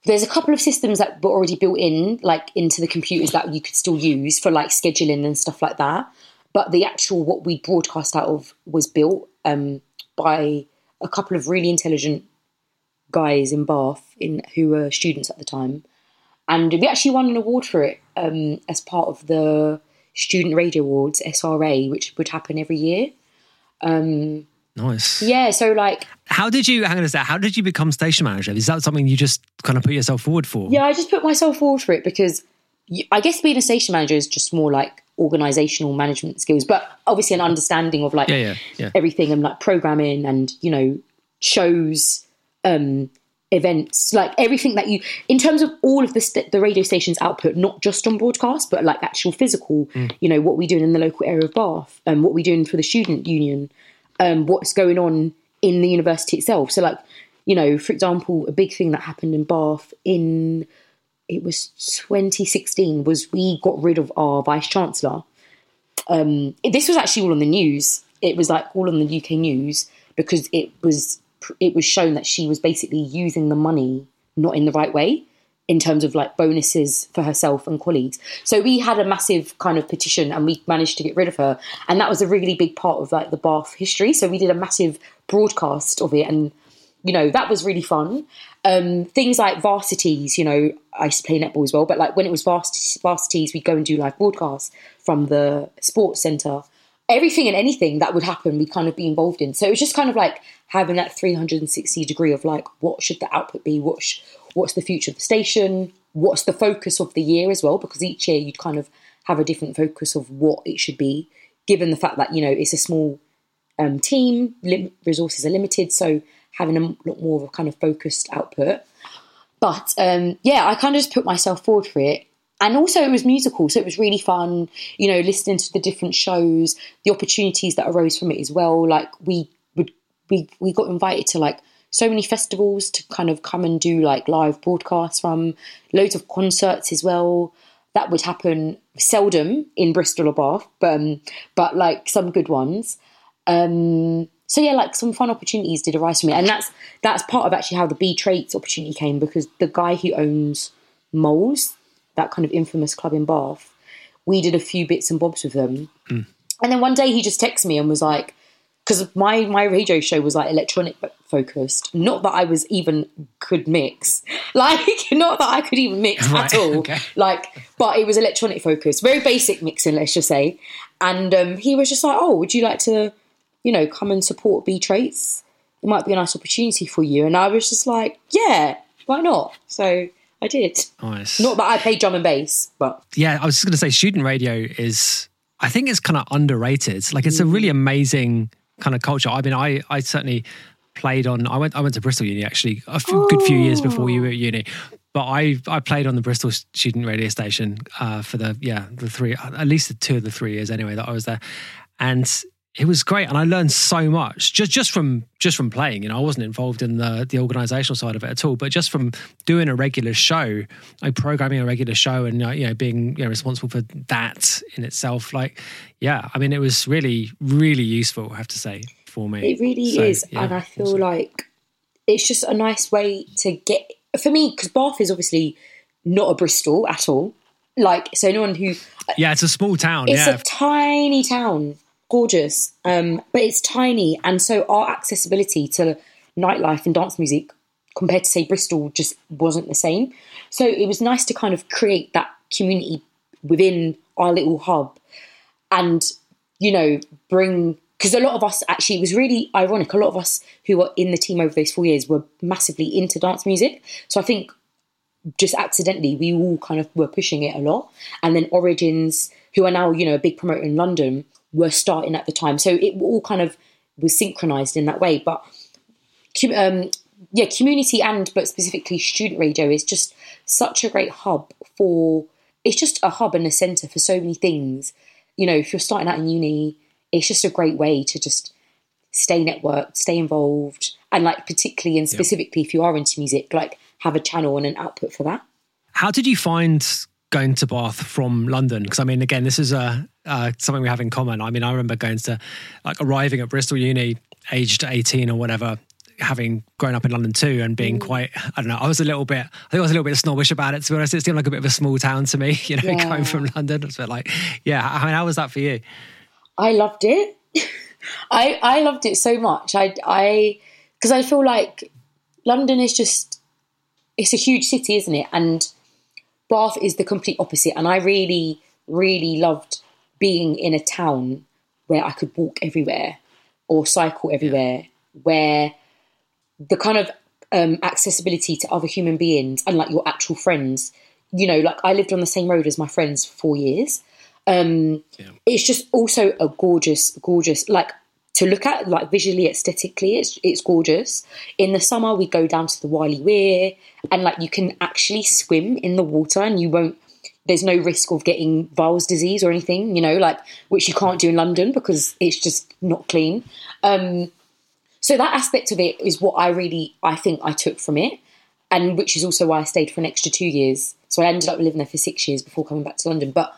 there's a couple of systems that were already built in, like into the computers that you could still use for like scheduling and stuff like that. But the actual what we broadcast out of was built um, by a couple of really intelligent guys in Bath, in who were students at the time, and we actually won an award for it um, as part of the Student Radio Awards (SRA), which would happen every year. Um, nice. yeah, so like How did you, hang on a sec, how did you become station manager? Is that something you just kind of put yourself forward for? Yeah, I just put myself forward for it because I guess being a station manager is just more like organizational management skills, but obviously an understanding of like Yeah, yeah, yeah. everything and like programming and you know shows, um, events, like everything that you in terms of all of the st- the radio station's output, not just on broadcast, but like actual physical. You know what we're doing in the local area of Bath, and what we're doing for the student union, um, what's going on in the university itself. So like you know, for example, a big thing that happened in Bath in it was 2016 was we got rid of our vice chancellor. Um, this was actually all on the news. It was like all on the UK news because it was it was shown that she was basically using the money not in the right way in terms of like bonuses for herself and colleagues. So we had a massive kind of petition and we managed to get rid of her. And that was a really big part of like the Bath history. So we did a massive broadcast of it and you know, that was really fun. Um, things like varsities, you know, I used to play netball as well, but like when it was vars- varsities, we'd go and do live broadcasts from the sports centre. Everything and anything that would happen, we'd kind of be involved in. So it was just kind of like having that 360 degree of like, what should the output be? What sh- what's the future of the station? What's the focus of the year as well? Because each year you'd kind of have a different focus of what it should be, given the fact that, you know, it's a small um, team, lim- resources are limited, so having a lot more of a kind of focused output. But um, yeah, I kind of just put myself forward for it. And also, it was musical, so it was really fun, you know, listening to the different shows, the opportunities that arose from it as well. Like, we would, we, we got invited to like so many festivals to kind of come and do like live broadcasts from, loads of concerts as well. That would happen seldom in Bristol or Bath, but, um, but like some good ones. Um, so yeah, like some fun opportunities did arise for me, and that's that's part of actually how the B Traits opportunity came because the guy who owns Moles, that kind of infamous club in Bath, we did a few bits and bobs with them, and then one day he just texted me and was like, because my my radio show was like electronic focused, not that I was even could mix, like not that I could even mix Right, at all, okay. like, but it was electronic focused, very basic mixing, let's just say, and um, he was just like, oh, would you like to you know, come and support B Traits. It might be a nice opportunity for you. And I was just like, yeah, why not? So I did. Nice. Not that I played drum and bass, but yeah, I was just going to say, student radio is, I think it's kind of underrated. Like, it's a really amazing kind of culture. I mean, I, I certainly played on, I went, I went to Bristol Uni actually a good few years before you were at uni. But I, I played on the Bristol student radio station uh, for the, yeah, the three, at least the two of the three years anyway that I was there. And it was great and I learned so much just just from just from playing. You know, I wasn't involved in the the organizational side of it at all, but just from doing a regular show, like programming a regular show and uh, you know being you know responsible for that in itself. Like, yeah, I mean, it was really really useful. I have to say for me. it really So, is. yeah, and I feel awesome. like it's just a nice way to get, for me, because Bath is obviously not a Bristol at all. Like, so anyone who, yeah, it's a small town. it's yeah, a tiny town, gorgeous, um, but it's tiny, and so our accessibility to nightlife and dance music compared to say Bristol just wasn't the same. So it was nice to kind of create that community within our little hub, and you know bring because a lot of us actually it was really ironic. A lot of us who were in the team over those four years were massively into dance music. So I think just accidentally we all kind of were pushing it a lot. And then Origins, who are now you know a big promoter in London, were starting at the time. So it all kind of was synchronized in that way. But um, yeah, community and but specifically student radio is just such a great hub for. It's just a hub and a center for so many things. You know, if you're starting out in uni, it's just a great way to just stay networked, stay involved, and like particularly and specifically if you are into music, like have a channel and an output for that. How did you find going to Bath from London? Because I mean, again, this is a uh, something we have in common. I mean, I remember going to like arriving at Bristol Uni, aged eighteen or whatever, having grown up in London too, and being quite, I don't know, I was a little bit, I think I was a little bit snobbish about it. To be honest, it seemed like a bit of a small town to me. You know, Yeah. going from London, it's a bit like, yeah. I mean, how was that for you? I loved it. I I loved it so much. I I because I feel like London is just it's a huge city, isn't it? And Bath is the complete opposite. And I really really loved being in a town where I could walk everywhere or cycle everywhere, where the kind of um, accessibility to other human beings and like your actual friends. You know, like I lived on the same road as my friends for four years. Um, It's just also a gorgeous, gorgeous, like to look at, like visually, aesthetically, it's it's gorgeous. In the summer, we go down to the Warleigh Weir, and like you can actually swim in the water, and you won't. There's no risk of getting Weil's disease or anything, you know, like which you can't do in London because it's just not clean. Um, so that aspect of it is what I really, I think I took from it, and which is also why I stayed for an extra two years. So I ended up living there for six years before coming back to London. But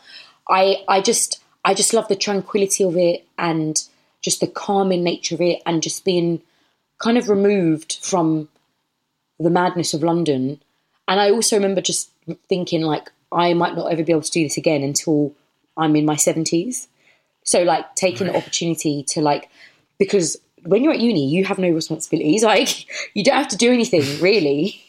I, I just, I just love the tranquility of it and just the calming nature of it, and just being kind of removed from the madness of London. And I also remember just thinking like I might not ever be able to do this again until I'm in my seventies. So like taking the opportunity to like because when you're at uni, you have no responsibilities. Like you don't have to do anything really.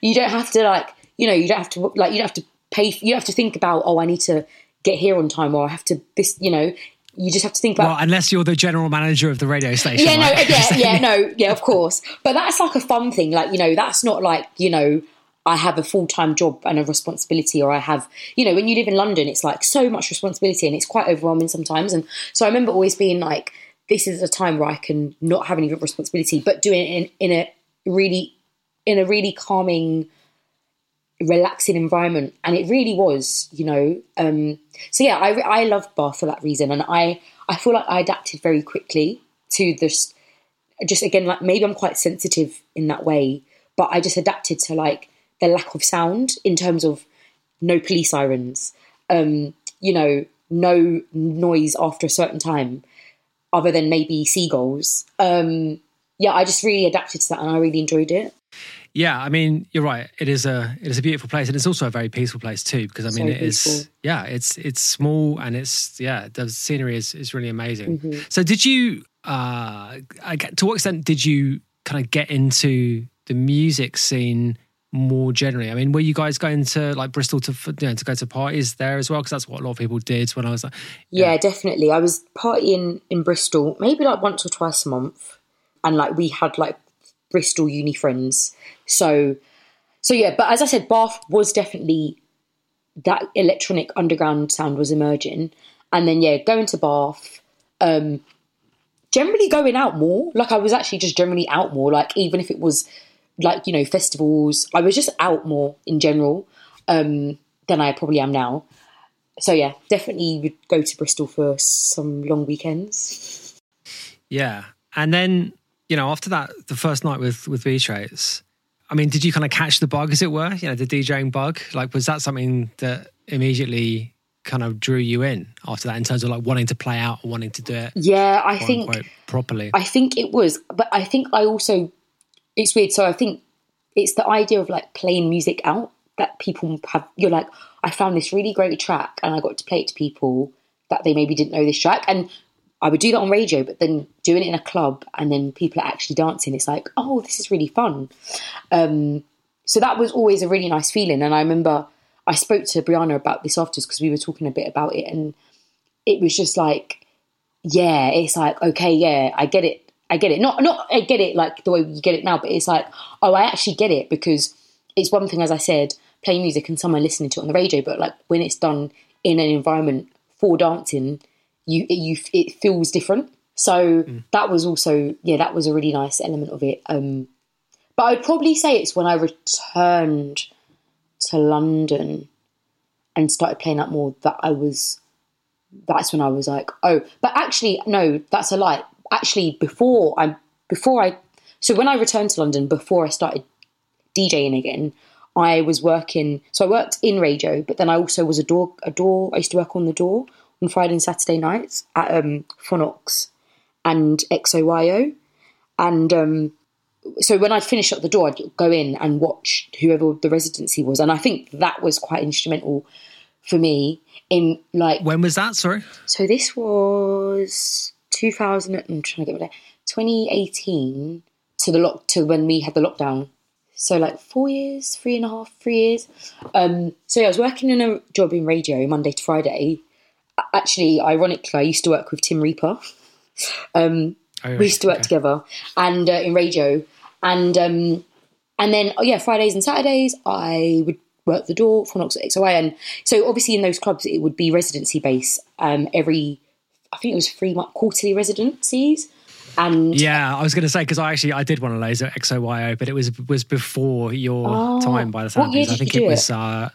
You don't have to like you know you don't have to like you don't have to pay. You don't have to think about oh I need to get here on time or I have to this you know. You just have to think about Well, unless you're the general manager of the radio station. yeah, no, yeah, yeah, no, yeah, of course. But that's like a fun thing. Like, you know, that's not like, you know, I have a full time job and a responsibility, or I have, you know, when you live in London, it's like so much responsibility and it's quite overwhelming sometimes. And so I remember always being like, this is a time where I can not have any responsibility, but doing it in, in a really, in a really calming, relaxing environment and it really was you know um so yeah i i loved bath for that reason and i i feel like i adapted very quickly to this just again like maybe i'm quite sensitive in that way but i just adapted to like the lack of sound in terms of no police sirens um you know no noise after a certain time other than maybe seagulls. Um yeah i just really adapted to that and i really enjoyed it Yeah, I mean, you're right. It is a it is a beautiful place, and it's also a very peaceful place too. Because I mean, So it is peaceful. yeah, it's it's small and it's yeah, the scenery is is really amazing. Mm-hmm. So, did you uh, I get- to what extent did you kind of get into the music scene more generally? I mean, were you guys going to like Bristol to you know to go to parties there as well? Because that's what a lot of people did when I was like, Yeah, definitely. I was partying in Bristol maybe like once or twice a month, and like we had like Bristol uni friends. So, so yeah. But as I said, Bath was definitely that electronic underground sound was emerging, and then yeah, going to Bath. Um, generally going out more. Like I was actually just generally out more. Like even if it was like you know festivals, I was just out more in general um, than I probably am now so yeah, definitely would go to Bristol for some long weekends. Yeah. And then, you know, after that, the first night with with B Traits, I mean, did you kind of catch the bug, as it were? You know, the DJing bug? Like, was that something that immediately kind of drew you in after that in terms of like wanting to play out or wanting to do it Yeah, I think unquote, properly? I think it was, but I think I also it's weird. So I think it's the idea of like playing music out that people have. You're like, I found this really great track, and I got to play it to people that they maybe didn't know this track, and I would do that on radio, but then doing it in a club and then people are actually dancing, it's like, oh, this is really fun. Um, so that was always a really nice feeling. And I remember I spoke to Brianna about this afterwards because we were talking a bit about it, and it was just like, yeah, it's like okay, yeah, I get it. I get it. Not not I get it like the way you get it now, but it's like oh, I actually get it because it's one thing, as I said, playing music and someone listening to it on the radio, but like when it's done in an environment for dancing, you it, you it feels different. So that was also yeah, that was a really nice element of it. Um, but I'd probably say it's when I returned to London and started playing up more that I was that's when I was like, oh, but actually, no, that's a lie. Actually, before I, before I, so when I returned to London, before I started DJing again, I was working. So I worked in radio, but then I also was a door, a door. I used to work on the door on Friday and Saturday nights at um, Phonox and XOYO, and um, so when I'd finish up the door, I'd go in and watch whoever the residency was, and I think that was quite instrumental for me in like When was that? Sorry. so this was 2000. I'm trying to get it. 2018 to the lock to when we had the lockdown. So like four years, three and a half, three years. Um, so yeah, I was working in a job in radio Monday to Friday. Actually, ironically, I used to work with Tim Reaper. Um, Oh, we used to work okay. together and uh, in radio, and um, and then oh yeah, Fridays and Saturdays I would work the door Phonox at XOYO, and so obviously in those clubs it would be residency based. Um, every I think it was three month quarterly residencies, and Yeah, I was going to say because I actually I did one of those at XOYO, but it was was before your Oh, time by the what sound. of things. I think it was. it? Uh,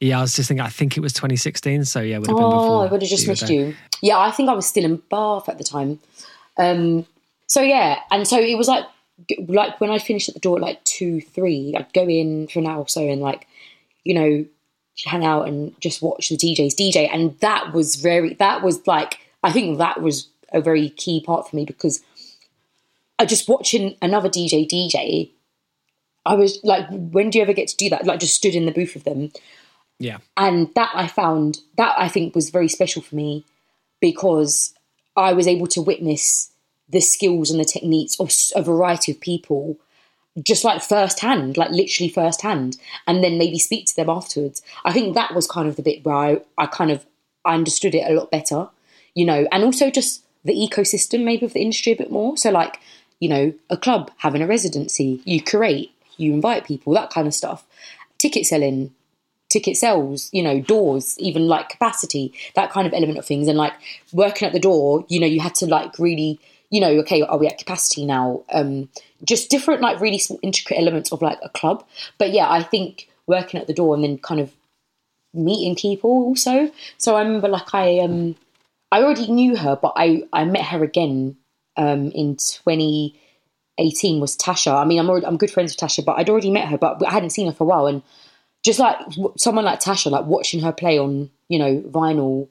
yeah, I was just thinking. I think it was 2016. So yeah, would have been Oh. I would have just missed you. Yeah, I think I was still in Bath at the time. Um, so yeah, and so it was like like when I finished at the door at like two, three, I'd go in for an hour or so and like, you know, hang out and just watch the DJs DJ, and that was very that was like I think that was a very key part for me because I just watching another DJ DJ. I was like, when do you ever get to do that? Like, just stood in the booth with them Yeah, and that I found that I think was very special for me because I was able to witness the skills and the techniques of a variety of people just like firsthand, like literally firsthand, and then maybe speak to them afterwards. I think that was kind of the bit where I, I kind of I understood it a lot better, you know, and also just the ecosystem maybe of the industry a bit more. So like, you know, a club having a residency, you curate, you invite people, that kind of stuff. Ticket selling, ticket sales, you know, doors, even like capacity, that kind of element of things. And like working at the door, you know, you had to like really, you know, okay, are we at capacity now? Um, just different, like really small, intricate elements of like a club. But yeah, I think working at the door and then kind of meeting people also. So I remember like I um I already knew her, but I I met her again um in 2018 was Tasha. I mean, I'm already, I'm good friends with Tasha, but I'd already met her, but I hadn't seen her for a while and just like someone like Tasha, like watching her play on, you know, vinyl.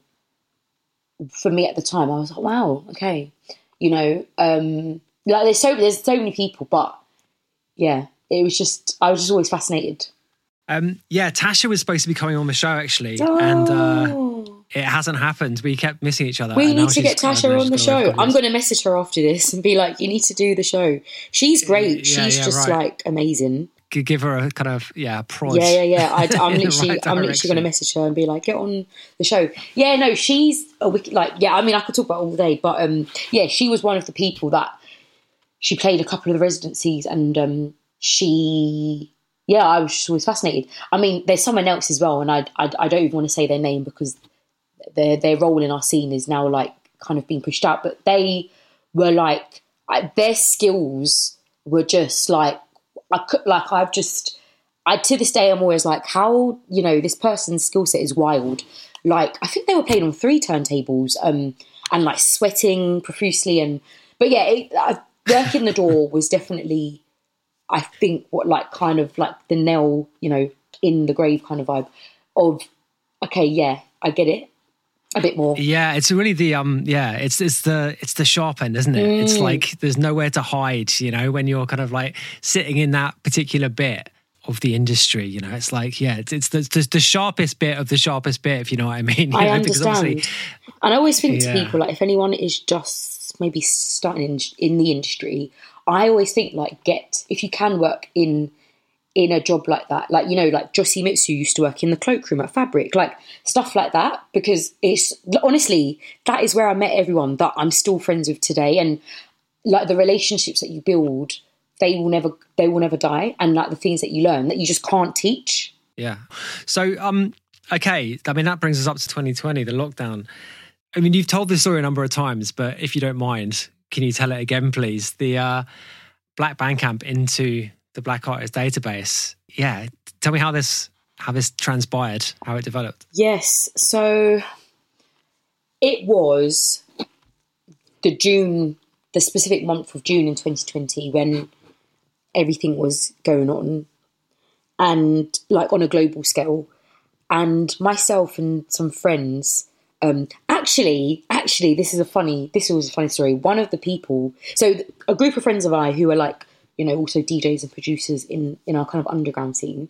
For me at the time, I was like, wow, okay, you know, um, like there's so there's so many people, but yeah, it was just I was just always fascinated. um, yeah. Tasha was supposed to be coming on the show actually, and uh, Oh. it hasn't happened. We kept missing each other. we need to get Tasha on the show. I'm going to message her after this and be like, you need to do the show. She's great. Yeah, She's yeah, just right. like amazing. Give her a kind of yeah prod. Yeah, yeah, yeah. I, I'm literally, right I'm literally going to message her and be like, get on the show. Yeah, no, she's a wicked. Like, yeah, I mean, I could talk about all day, but um, yeah, she was one of the people that she played a couple of the residencies, and um, she, yeah, I was just always fascinated. I mean, there's someone else as well, and I, I, I don't even want to say their name because their their role in our scene is now like kind of being pushed out, but they were like their skills were just like I could like I've just I to this day I'm always like how you know this person's skill set is wild. Like I think they were playing on three turntables um and like sweating profusely and but yeah it, I, working the door was definitely I think what like kind of like the nail you know in the grave kind of vibe of okay yeah I get it a bit more Yeah, it's really the um yeah, it's it's the it's the sharp end, isn't it? Mm. It's like there's nowhere to hide, you know, when you're kind of like sitting in that particular bit of the industry, you know. It's like yeah, it's it's the the, the sharpest bit of the sharpest bit, if you know what I mean. You I know, understand. And I always think Yeah. to people, like, if anyone is just maybe starting in, in the industry, I always think, like, get, if you can work in in a job like that. Like, you know, like Josie Mitsu used to work in the cloakroom at Fabric, like stuff like that. Because it's honestly, that is where I met everyone that I'm still friends with today. And like the relationships that you build, they will never they will never die. And like the things that you learn that you just can't teach. Yeah. So um okay, I mean that brings us up to 2020, the lockdown. I mean, you've told this story a number of times, but if you don't mind, can you tell it again, please? The uh, Black Bandcamp into the Black Artist database. Yeah, tell me how this how this transpired, how it developed. Yes, so it was the June, the specific month of June in 2020 when everything was going on, and like on a global scale. And myself and some friends um, actually, actually, this is a funny. This was a funny story. One of the people, so a group of friends of I who are like, you know, also DJs and producers in in our kind of underground scene,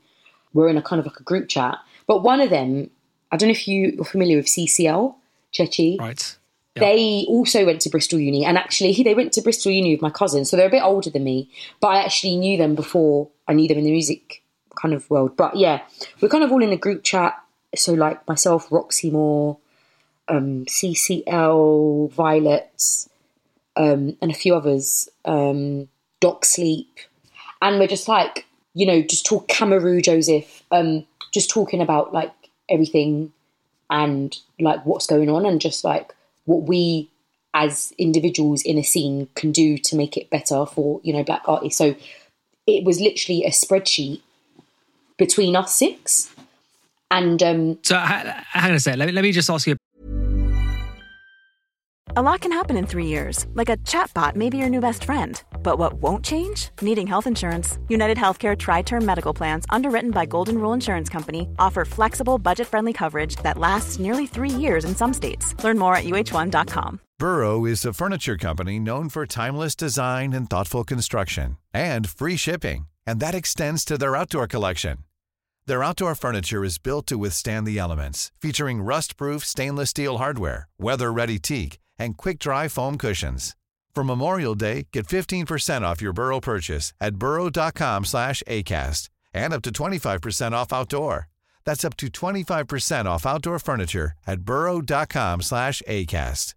we're in a kind of like a group chat. But one of them, I don't know if you are familiar with CCL, Chechi. Right. They also went to Bristol Uni, and actually, they went to Bristol Uni with my cousin, so they're a bit older than me. But I actually knew them before I knew them in the music kind of world. But yeah, we're kind of all in a group chat. So like myself, Roxy Moore, um, CCL, Violet, um, and a few others, um, Doc Sleep. And we're just like, you know, just talk Cameroon Joseph, um, just talking about like everything and like what's going on and just like what we as individuals in a scene can do to make it better for, you know, black artists. So it was literally a spreadsheet between us six. And um, So ha- hang on a sec. Let me, let me just ask you. A lot can happen in three years, like a chatbot may be your new best friend. But what won't change? Needing health insurance. United Healthcare TriTerm Medical Plans, underwritten by Golden Rule Insurance Company, offer flexible, budget friendly coverage that lasts nearly three years in some states. Learn more at uh1.com. Burrow is a furniture company known for timeless design and thoughtful construction and free shipping, and that extends to their outdoor collection. Their outdoor furniture is built to withstand the elements, featuring rust-proof stainless steel hardware, weather-ready teak, and quick-dry foam cushions. For Memorial Day, get 15% off your Burrow purchase at burrow.com slash ACAST and up to 25% off outdoor. That's up to 25% off outdoor furniture at burrow.com slash ACAST.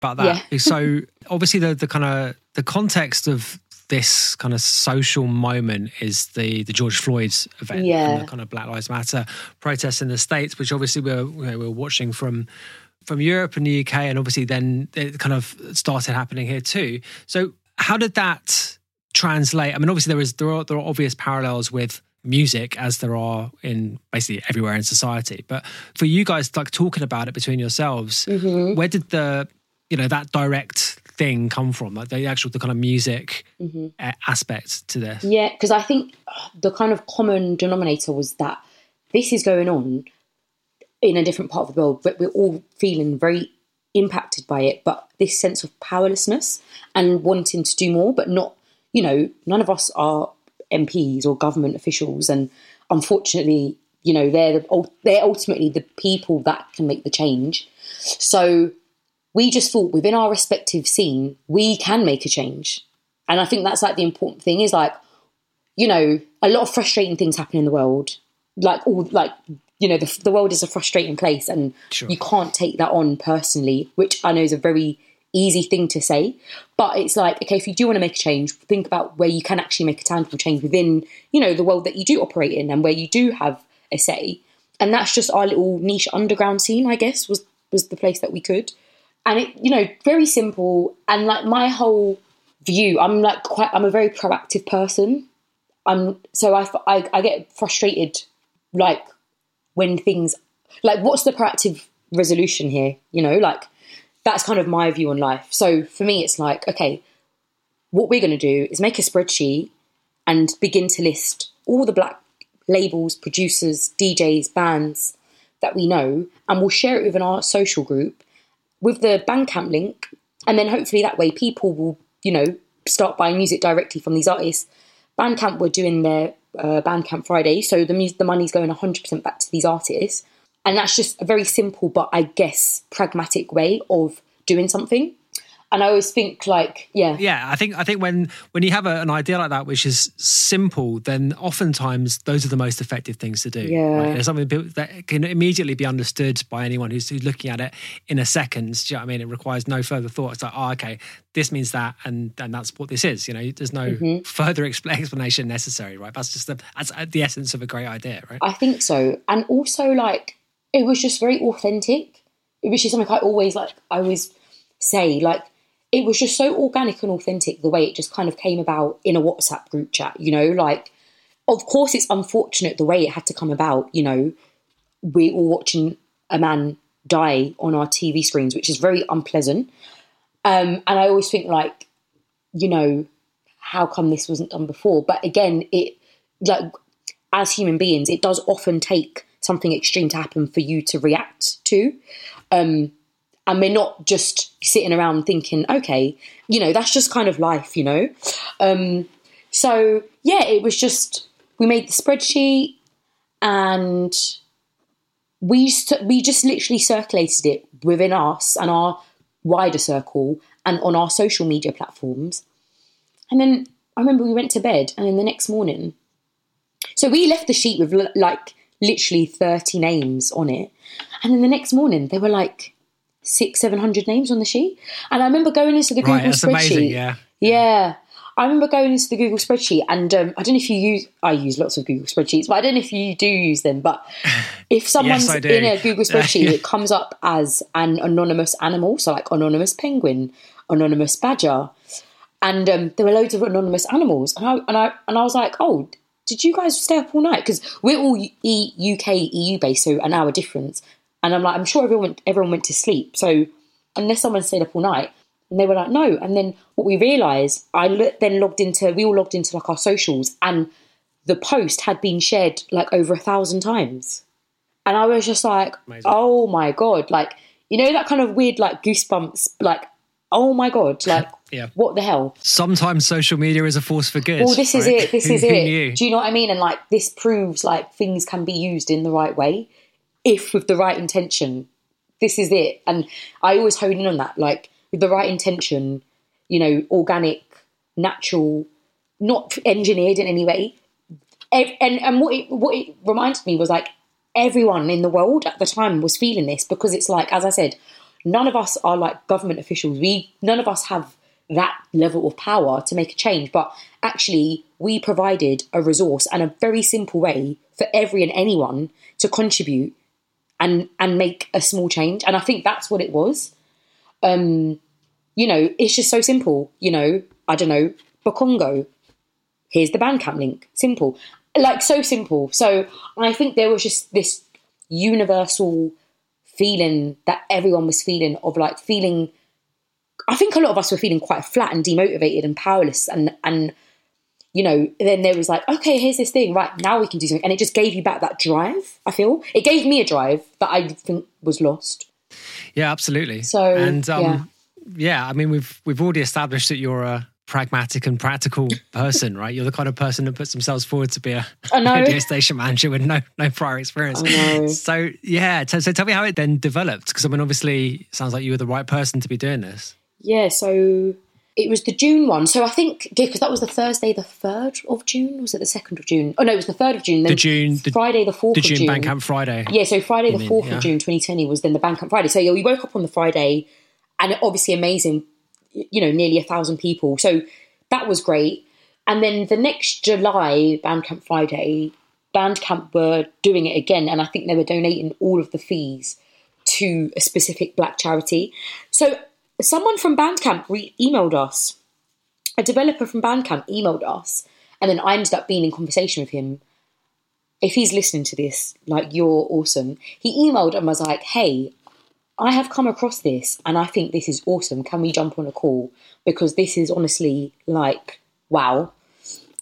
about that. Yeah. so obviously the the kind of the context of this kind of social moment is the the George Floyd's event Yeah. and the kind of Black Lives Matter protests in the states, which obviously we're you know, we're watching from from Europe and the UK, and obviously then it kind of started happening here too. So how did that translate? I mean, obviously there is there are there are obvious parallels with music as there are in basically everywhere in society but for you guys like talking about it between yourselves Mm-hmm. where did the you know that direct thing come from like the actual the kind of music uh, aspect to this Mm-hmm. Yeah, because I think the kind of common denominator was that this is going on in a different part of the world, but we're all feeling very impacted by it. But this sense of powerlessness and wanting to do more, but not, you know, none of us are MPs or government officials, and unfortunately, you know, they're the, they're ultimately the people that can make the change. So we just thought within our respective scene, we can make a change. And I think that's like the important thing is like, you know, a lot of frustrating things happen in the world. Like all like, you know, the, the world is a frustrating place and Sure. you can't take that on personally, which I know is a very easy thing to say. But it's like, okay, if you do want to make a change, think about where you can actually make a tangible change within, you know, the world that you do operate in and where you do have a say. And that's just our little niche underground scene, I guess, was was the place that we could. And it, you know, very simple. And like my whole view, I'm like quite, I'm a very proactive person. I'm so I, I, I get frustrated, like when things, like what's the proactive resolution here? You know, like that's kind of my view on life. So for me, it's like, okay, what we're going to do is make a spreadsheet and begin to list all the black labels, producers, DJs, bands that we know, and we'll share it within our social group with the Bandcamp link, and then hopefully that way people will, you know, start buying music directly from these artists. Bandcamp were doing their uh, Bandcamp Friday, so the the money's going 100% back to these artists, and that's just a very simple but I guess pragmatic way of doing something. And I always think like, yeah, yeah i think i think when when you have a, an idea like that which is simple then oftentimes those are the most effective things to do Yeah. right? There's something that can immediately be understood by anyone who's, who's looking at it in a second do you know what i mean it requires no further thought it's like oh okay this means that and and that's what this is you know there's no Mm-hmm. further expl- explanation necessary right that's just the, that's the essence of a great idea right I think so. And also, like, it was just very authentic, which is something I always like. I always say, like, it was just so organic and authentic the way it just kind of came about in a WhatsApp group chat. You know, like, of course, it's unfortunate the way it had to come about. You know, we're all watching a man die on our TV screens, which is very unpleasant. Um, and I always think, like, you know, how come this wasn't done before? But again, it like as human beings, it does often take something extreme to happen for you to react to. Um, and we're not just sitting around thinking, okay, you know, that's just kind of life, you know? Um, so, yeah, it was just, we made the spreadsheet and we, we just literally circulated it within us and our wider circle and on our social media platforms. And then I remember we went to bed, and then the next morning, so we left the sheet with like literally 30 names on it. And then the next morning, they were like six, 700 names on the sheet. And I remember going into the Google right spreadsheet. amazing yeah Yeah. I remember going into the Google spreadsheet and um, I don't know if you use, I use lots of Google spreadsheets, but I don't know if you do use them. But if someone's do. in a Google spreadsheet, it comes up as an anonymous animal. So like anonymous penguin, anonymous badger. And um, there were loads of anonymous animals. And I, and I, and I was like, oh, did you guys stay up all night? Because we're all e- UK, EU based, so an hour difference. And I'm like, I'm sure everyone, everyone went to sleep. So unless someone stayed up all night. And they were like, no. And then what we realised, I lo- then logged into, we all logged into like our socials, and the post had been shared like over a thousand times. And I was just like, oh my God. Like, you know, that kind of weird, like goosebumps, like, oh my God, like, Yeah. what the hell? sometimes social media is a force for good Well, this is it. This Who- is who it. knew? Do you know what I mean? And like, this proves like things can be used in the right way if with the right intention. This is it. And I always hone in on that. Like, with the right intention, you know, organic, natural, not engineered in any way. And and what it what it reminded me was like everyone in the world at the time was feeling this because it's like, as I said, none of us are like government officials. We none of us have that level of power to make a change. But actually, we provided a resource and a very simple way for every and anyone to contribute and and make a small change. And I think that's what it was. Um, you know, it's just so simple. You know, I don't know, Bakongo. Here's the Bandcamp link. Simple, like so simple. So I think there was just this universal feeling that everyone was feeling of like feeling. I think a lot of us were feeling quite flat and demotivated and powerless, and and you know, then there was like, okay, here's this thing, right now we can do something, and it just gave you back that drive. I feel it gave me a drive that I think was lost. Yeah, absolutely. So, and um, yeah. yeah. I mean, we've we've already established that you're a pragmatic and practical person, right? You're the kind of person that puts themselves forward to be a radio station manager with no no prior experience. So yeah, so, so tell me how it then developed, because I mean, obviously, it sounds like you were the right person to be doing this. Yeah, so it was the June one. So I think because that was the Thursday, the third of June. Was it the second of June? Oh no, it was the third of June. Then The June, the, Friday, the fourth the of June June. Bandcamp Friday. Yeah, so Friday the fourth yeah. of June, twenty twenty, was then the Bandcamp Friday. So yeah, we woke up on the Friday, and obviously amazing. You know, nearly a thousand people. So that was great. And then the next July Bandcamp Friday, Bandcamp were doing it again, and I think they were donating all of the fees to a specific black charity. So someone from Bandcamp re- emailed us. A developer from Bandcamp emailed us, and then I ended up being in conversation with him if he's listening to this, like you're awesome. He emailed and was like, "Hey, I have come across this, and I think this is awesome. Can we jump on a call? Because this is honestly like wow."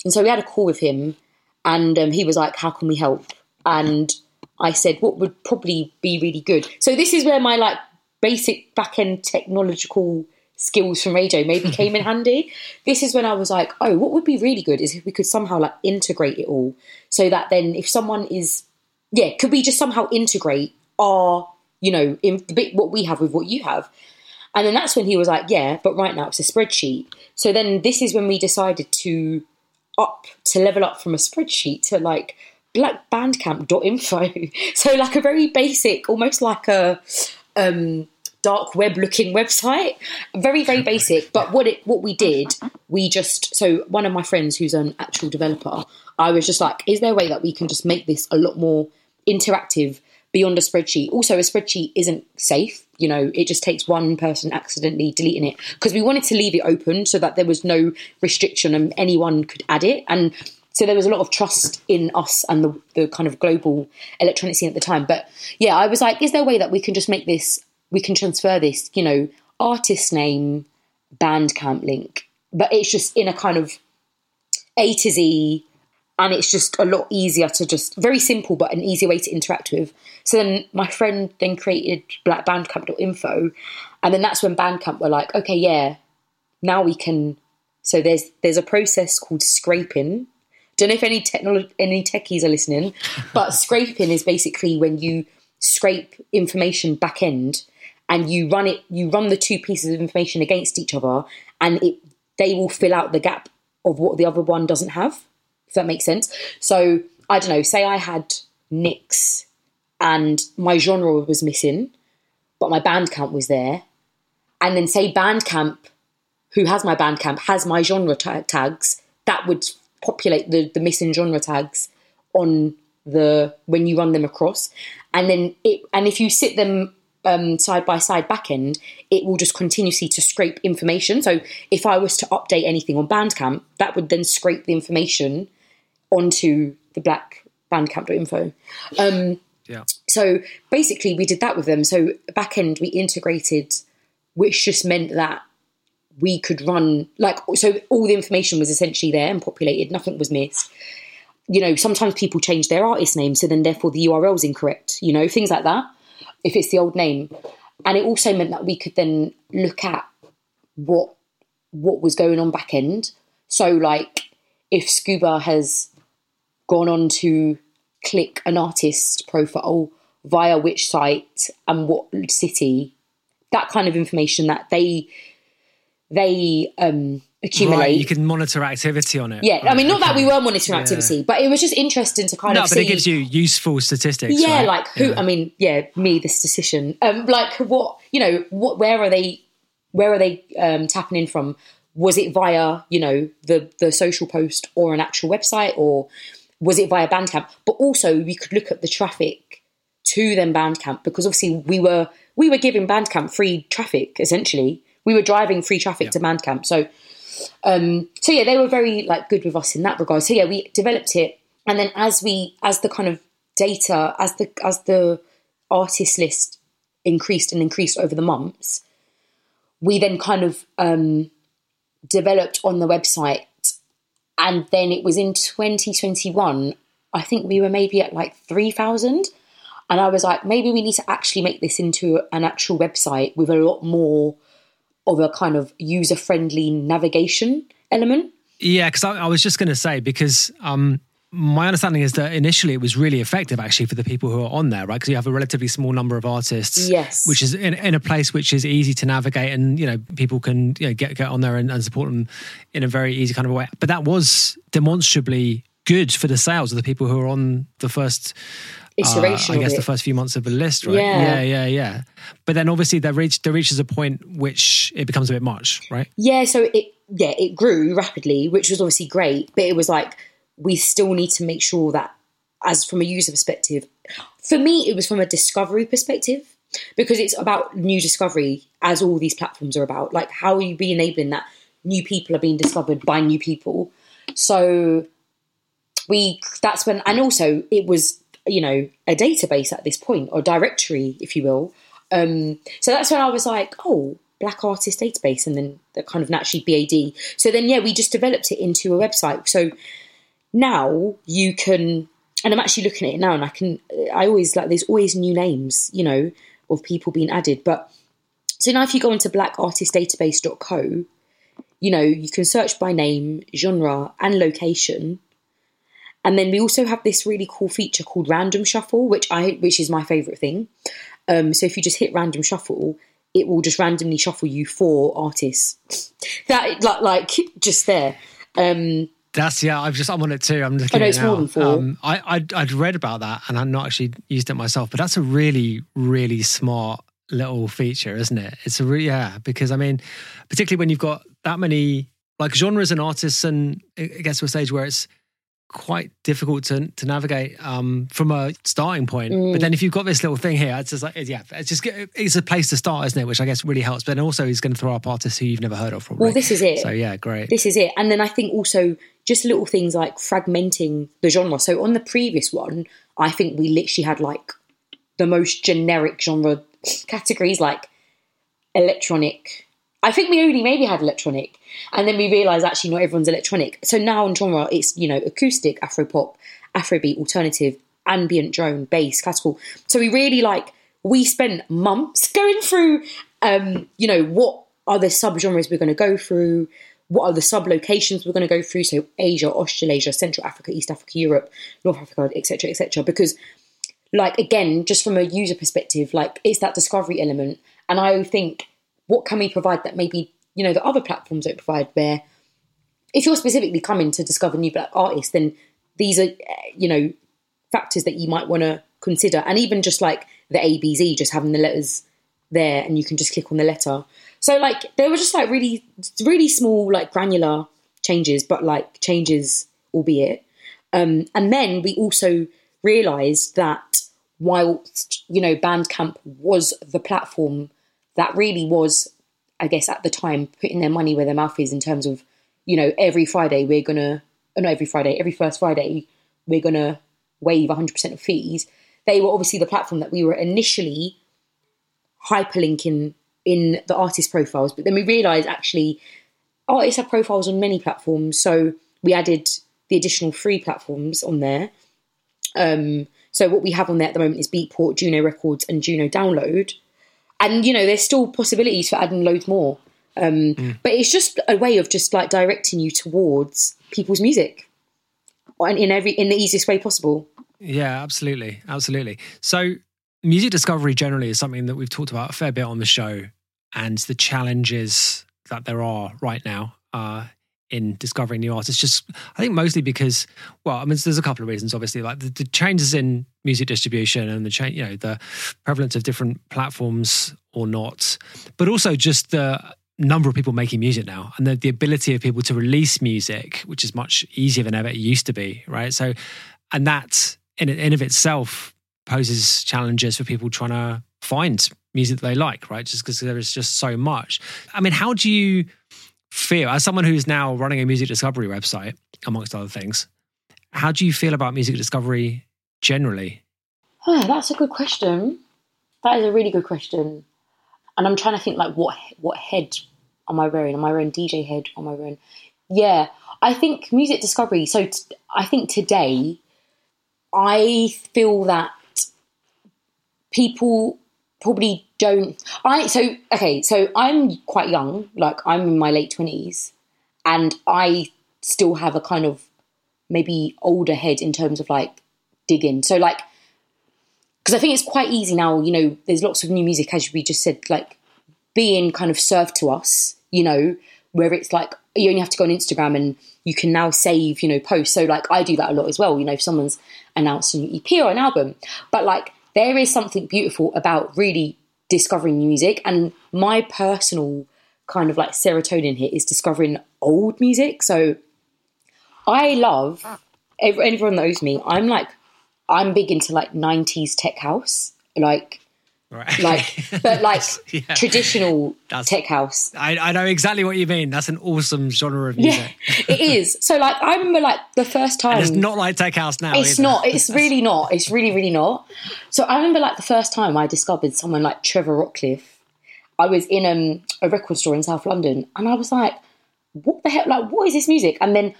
And so we had a call with him, and um, he was like, "How can we help?" And I said, "What would probably be really good." So this is where my like basic back end technological skills from radio maybe came in handy. This is when I was like, oh, what would be really good is if we could somehow like integrate it all so that then if someone is, yeah, could we just somehow integrate our, you know, in the bit what we have with what you have? And then that's when he was like, yeah, but right now it's a spreadsheet. So then this is when we decided to up, to level up from a spreadsheet to like blackbandcamp.info. So like a very basic, almost like a um, dark web looking website. Very, very basic. But what it what we did, we just so one of my friends who's an actual developer, I was just like, is there a way that we can just make this a lot more interactive beyond a spreadsheet? Also, a spreadsheet isn't safe. You know, it just takes one person accidentally deleting it because we wanted to leave it open so that there was no restriction and anyone could add it. And so there was a lot of trust in us and the, the kind of global electronic scene at the time. But yeah, I was like, is there a way that we can just make this, we can transfer this, you know, artist name, Bandcamp link, but it's just in a kind of A to Z, and it's just a lot easier to just very simple but an easy way to interact with. So then my friend then created blackbandcamp.info, and then that's when Bandcamp were like, okay, yeah, now we can. So there's there's a process called scraping. Don't know if any technolo- any techies are listening, but scraping is basically when you scrape information back end and you run it you run the two pieces of information against each other and it they will fill out the gap of what the other one doesn't have if that makes sense. So i don't know say i had NIKS and my genre was missing but my bandcamp was there and then say bandcamp who has my bandcamp has my genre ta- tags that would populate the, the missing genre tags on the when you run them across. And then it and if you sit them um, side by side backend, it will just continuously to scrape information. So if I was to update anything on Bandcamp, that would then scrape the information onto the black bandcamp.info. Um, Yeah. so basically, we did that with them. So backend, we integrated, which just meant that we could run like so. All the information was essentially there and populated. Nothing was missed. You know, sometimes people change their artist name, so then therefore the URL is incorrect. You know, things like that. If it's the old name, and it also meant that we could then look at what what was going on back end. So, like, if Scuba has gone on to click an artist profile via which site and what city, that kind of information that they they um, accumulate. Right, you can monitor activity on it. yeah, I mean, not that we were monitoring Yeah. activity, but it was just interesting to kind No, of No, but see. it gives you useful statistics. yeah, right? like who? Yeah. I mean, yeah, me, the statistician. Um, like what? You know, what? Where are they? Where are they um, tapping in from? Was it via you know the the social post or an actual website, or was it via Bandcamp? But also, we could look at the traffic to them Bandcamp because obviously we were we were giving Bandcamp free traffic essentially. We were driving free traffic to Bandcamp, so um, so yeah, they were very like good with us in that regard. So yeah, we developed it, and then as we as the kind of data as the as the artist list increased and increased over the months, we then kind of um, developed on the website, and then it was in 2021. I think we were maybe at like three thousand, and I was like, maybe we need to actually make this into an actual website with a lot more of a kind of user friendly navigation element. Yeah, because I, I was just going to say because um, my understanding is that initially it was really effective actually for the people who are on there, right? Because you have a relatively small number of artists, Yes. which is in, in a place which is easy to navigate, and you know people can you know, get get on there and, and support them in a very easy kind of way. But that was demonstrably good for the sales of the people who are on the first Iteration uh, I guess the first few months of the list, right? Yeah. yeah, yeah, yeah. But then obviously there reach there reaches a point which it becomes a bit much, right? Yeah, so it yeah, it grew rapidly, which was obviously great, but it was like we still need to make sure that as from a user perspective, for me it was from a discovery perspective because it's about new discovery as all these platforms are about. Like how are you be enabling that new people are being discovered by new people? So we that's when and also it was you know a database at this point or directory if you will. Um so that's when i was like oh black artist database and then that kind of naturally bad so then yeah we just developed it into a website. So now you can and i'm actually looking at it now and i can i always like there's always new names you know of people being added. But so now if you go into blackartistdatabase.co you know you can search by name genre and location and then we also have this really cool feature called random shuffle, which I which is my favorite thing. Um, so if you just hit random shuffle, it will just randomly shuffle you four artists that like like just there. Um, That's yeah. I've just I'm on it too. I'm just I know looking it's more than four. Um, I I'd, I'd read about that and I've not actually used it myself, but that's a really really smart little feature, isn't it? It's a really yeah because I mean, particularly when you've got that many like genres and artists, and it gets to a stage where it's quite difficult to to navigate um, from a starting point. Mm. But then if you've got this little thing here, it's just like yeah, it's just it's a place to start, isn't it? Which I guess really helps. But then also is going to throw up artists who you've never heard of. Probably. Well, this is it. So yeah, great. This is it. And then I think also just little things like fragmenting the genre. So on the previous one, I think we literally had like the most generic genre categories like electronic. I think we only maybe had electronic. And then we realised actually not everyone's electronic. So now in genre it's, you know, acoustic, Afro Afropop, Afrobeat, alternative, ambient drone, bass, classical. So we really like we spent months going through um, you know, what are the subgenres we're going to go through? What are the sub locations we're going to go through? So Asia, Australasia, Central Africa, East Africa, Europe, North Africa, etc., etc. Because, like again, just from a user perspective, like it's that discovery element, and I think what can we provide that maybe you know the other platforms don't provide? Where if you're specifically coming to discover new black artists, then these are uh, you know factors that you might want to consider, and even just like the ABZ, just having the letters there, and you can just click on the letter. So like they were just like really, really small, like granular changes, but like changes, albeit. Um, and then we also realised that whilst you know Bandcamp was the platform that really was, I guess at the time, putting their money where their mouth is in terms of, you know, every Friday we're gonna, oh, not every Friday, every first Friday we're gonna waive 100% of fees. They were obviously the platform that we were initially hyperlinking in the artist profiles, but then we realised actually artists have profiles on many platforms, so we added the additional free platforms on there. Um, so what we have on there at the moment is Beatport, Juno Records, and Juno Download, and you know there's still possibilities for adding loads more. Um, But it's just a way of just like directing you towards people's music, and in every in the easiest way possible. Yeah, absolutely. Absolutely. So, music discovery generally is something that we've talked about a fair bit on the show and the challenges that there are right now uh, in discovering new artists. Just, I think mostly because, well, I mean, there's a couple of reasons, obviously, like the, the changes in music distribution and the change, you know, the prevalence of different platforms or not, but also just the number of people making music now and the, the ability of people to release music, which is much easier than ever it used to be, right? So, and that in, in of itself poses challenges for people trying to find music that they like, right? Just because there is just so much. I mean, how do you feel as someone who's now running a music discovery website, amongst other things? How do you feel about music discovery generally? Oh, that's a good question. That is a really good question. And I'm trying to think like what what head am I wearing? Am I wearing DJ head? Am I wearing? Yeah, I think music discovery. So t- I think today, I feel that people probably don't. I so okay. So I'm quite young. Like I'm in my late twenties, and I still have a kind of maybe older head in terms of like digging. So like because I think it's quite easy now. You know, there's lots of new music, as we just said, like being kind of served to us. You know, where it's like you only have to go on Instagram and you can now save, you know, posts. So like I do that a lot as well. You know, if someone's announced a new EP or an album, but like there is something beautiful about really discovering music. And my personal kind of like serotonin hit is discovering old music. So I love everyone knows me. I'm like I'm big into like 90s tech house, like Right. like but like Yeah. traditional That's- tech house. I, I know exactly what you mean. That's an awesome genre of music. Yeah, it is. So like I remember like the first time And it's not like tech house now. It's not. It's really not. It's really, really not. So I remember like the first time I discovered someone like Trevor Rockcliffe. I was in um, a record store in South London, and I was like, "What the hell? Like, what is this music?" And then,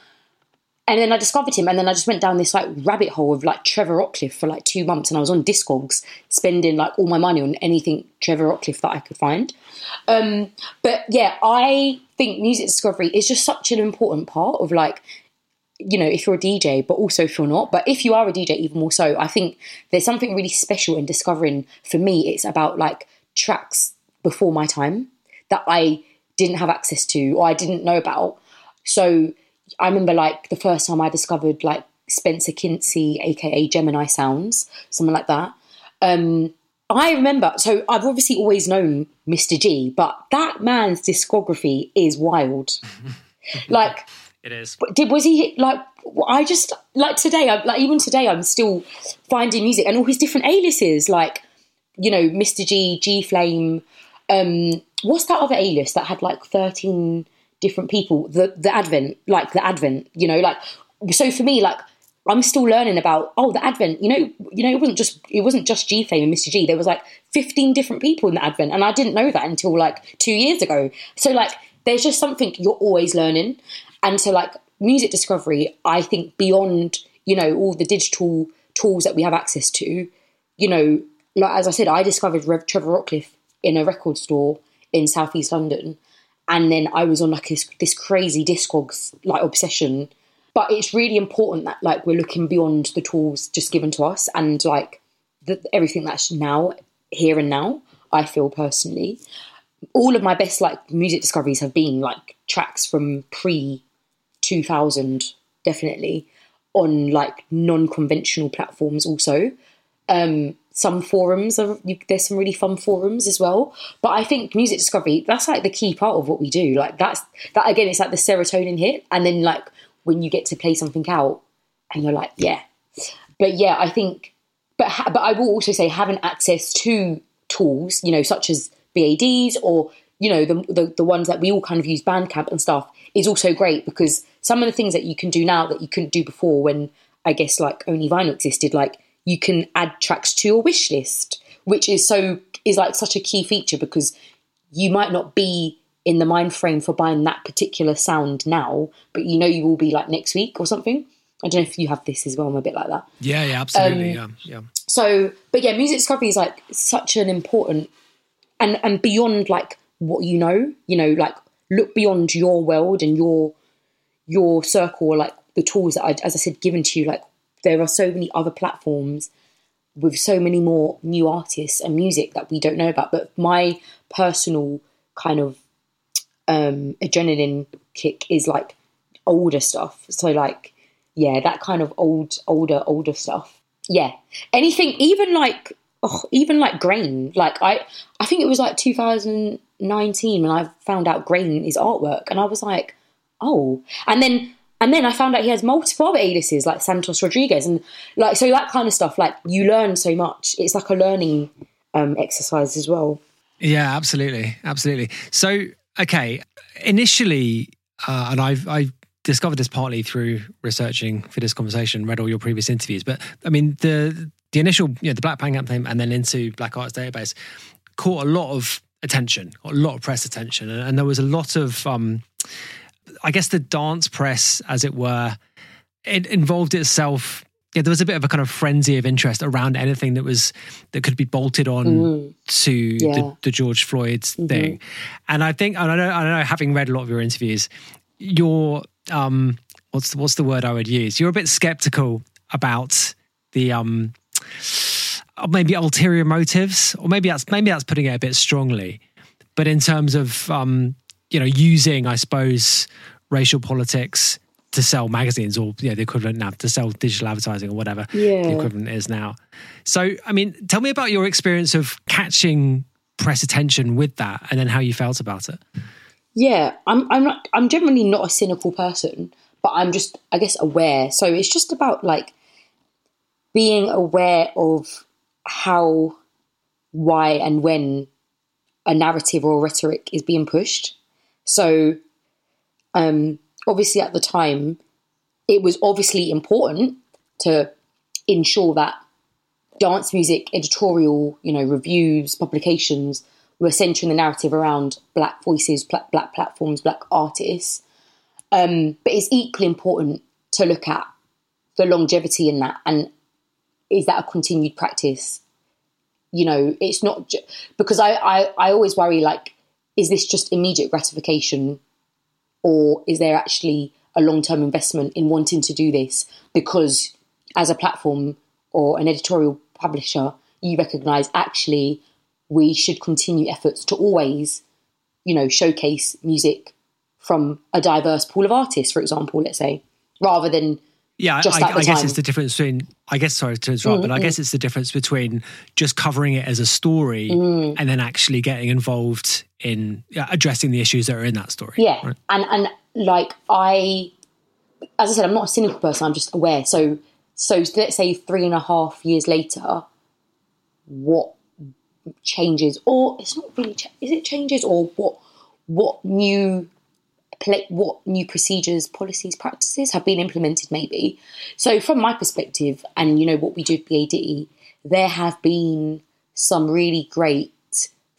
and then I discovered him, and then I just went down this like rabbit hole of like Trevor Rockcliffe for like two months, and I was on Discogs spending like all my money on anything Trevor Rockcliffe that I could find. Um, but yeah, I think music discovery is just such an important part of like you know, if you're a DJ, but also if you're not. But if you are a DJ, even more so, I think there's something really special in discovering. For me, it's about like tracks before my time that I didn't have access to or I didn't know about. So I remember like the first time I discovered like Spencer Kincy, aka Gemini Sounds, something like that. Um, I remember, so I've obviously always known Mr. G, but that man's discography is wild. like, It is. did was he like? I just like today. I like even today. I'm still finding music and all his different aliases, like you know, Mr. G, G Flame. Um, what's that other alias that had like 13 different people? The the Advent, like the Advent. You know, like so for me, like I'm still learning about oh the Advent. You know, you know, it wasn't just it wasn't just G Flame and Mr. G. There was like 15 different people in the Advent, and I didn't know that until like two years ago. So like, there's just something you're always learning, and so like music discovery, I think beyond you know all the digital tools that we have access to, you know, like as I said, I discovered Rev- Trevor Rockcliffe in a record store in Southeast London, and then I was on like this this crazy Discogs like obsession. But it's really important that like we're looking beyond the tools just given to us and like the, everything that's now here and now. I feel personally, all of my best like music discoveries have been like tracks from pre 2000 definitely on like non-conventional platforms also um some forums are there's some really fun forums as well. But i think music discovery that's like the key part of what we do. Like that's that again it's like the serotonin hit. And then like when you get to play something out and you're like yeah. But yeah i think but ha- but i will also say having access to tools you know such as bads or you know the, the the ones that we all kind of use bandcamp and stuff is also great because some of the things that you can do now that you couldn't do before when i guess like only vinyl existed like you can add tracks to your wish list which is so is like such a key feature because you might not be in the mind frame for buying that particular sound now but you know you will be like next week or something i don't know if you have this as well i'm a bit like that Yeah, yeah, absolutely. Um, yeah, yeah. so but yeah music discovery is like such an important and and beyond like what you know you know like look beyond your world and your your circle or like the tools that I, as i said given to you like there are so many other platforms with so many more new artists and music that we don't know about. But my personal kind of um adrenaline kick is like older stuff. So like yeah that kind of old older older stuff. Yeah. Anything even like oh, even like grain. Like i i think it was like 2019 when i found out grain is artwork. And i was like oh. And then and then i found out he has multiple other aliases like santos rodriguez and like so that kind of stuff like you learn so much it's like a learning um exercise as well Yeah, absolutely, absolutely. So, okay, initially, uh, and I've I've discovered this partly through researching for this conversation, read all your previous interviews. But I mean, the the initial, you know, the Black Bandcamp thing, and then into Black Artist Database, caught a lot of attention, a lot of press attention, and, and there was a lot of, um, I guess, the dance press, as it were, it involved itself yeah, there was a bit of a kind of frenzy of interest around anything that was that could be bolted on to Yeah. the, the George Floyd thing. And I think, and I know, I know, having read a lot of your interviews, you're um, what's the, what's the word I would use? You're a bit skeptical about the um, uh, maybe ulterior motives, or maybe that's maybe that's putting it a bit strongly. But in terms of um, you know using, I suppose, racial politics to sell magazines or you know, the equivalent now to sell digital advertising or whatever Yeah. the equivalent is now. So, I mean, tell me about your experience of catching press attention with that, and then how you felt about it. Yeah, I'm I'm not I'm generally not a cynical person, but I'm just I guess aware. So it's just about like being aware of how, why, and when a narrative or rhetoric is being pushed. So, um, obviously at the time, it was obviously important to ensure that dance music editorial, you know, reviews, publications were centering the narrative around black voices, black, black platforms, black artists. Um, but it's equally important to look at the longevity in that and is that a continued practice? You know, it's not ju- because I, I, I always worry like, is this just immediate gratification or is there actually a long term investment in wanting to do this because as a platform or an editorial publisher, you recognize actually we should continue efforts to always, you know, showcase music from a diverse pool of artists, for example, let's say, rather than Yeah, just I, I guess it's the difference between. I guess sorry to interrupt, but I Mm, guess it's the difference between just covering it as a story Mm. and then actually getting involved in addressing the issues that are in that story. Yeah, right? and and like I, as I said, I'm not a cynical person. I'm just aware. So so let's say three and a half years later, what changes, or it's not really, cha- is it changes, or what what new what new procedures, policies, practices have been implemented? Maybe. So from my perspective, and you know what we do at BAD, there have been some really great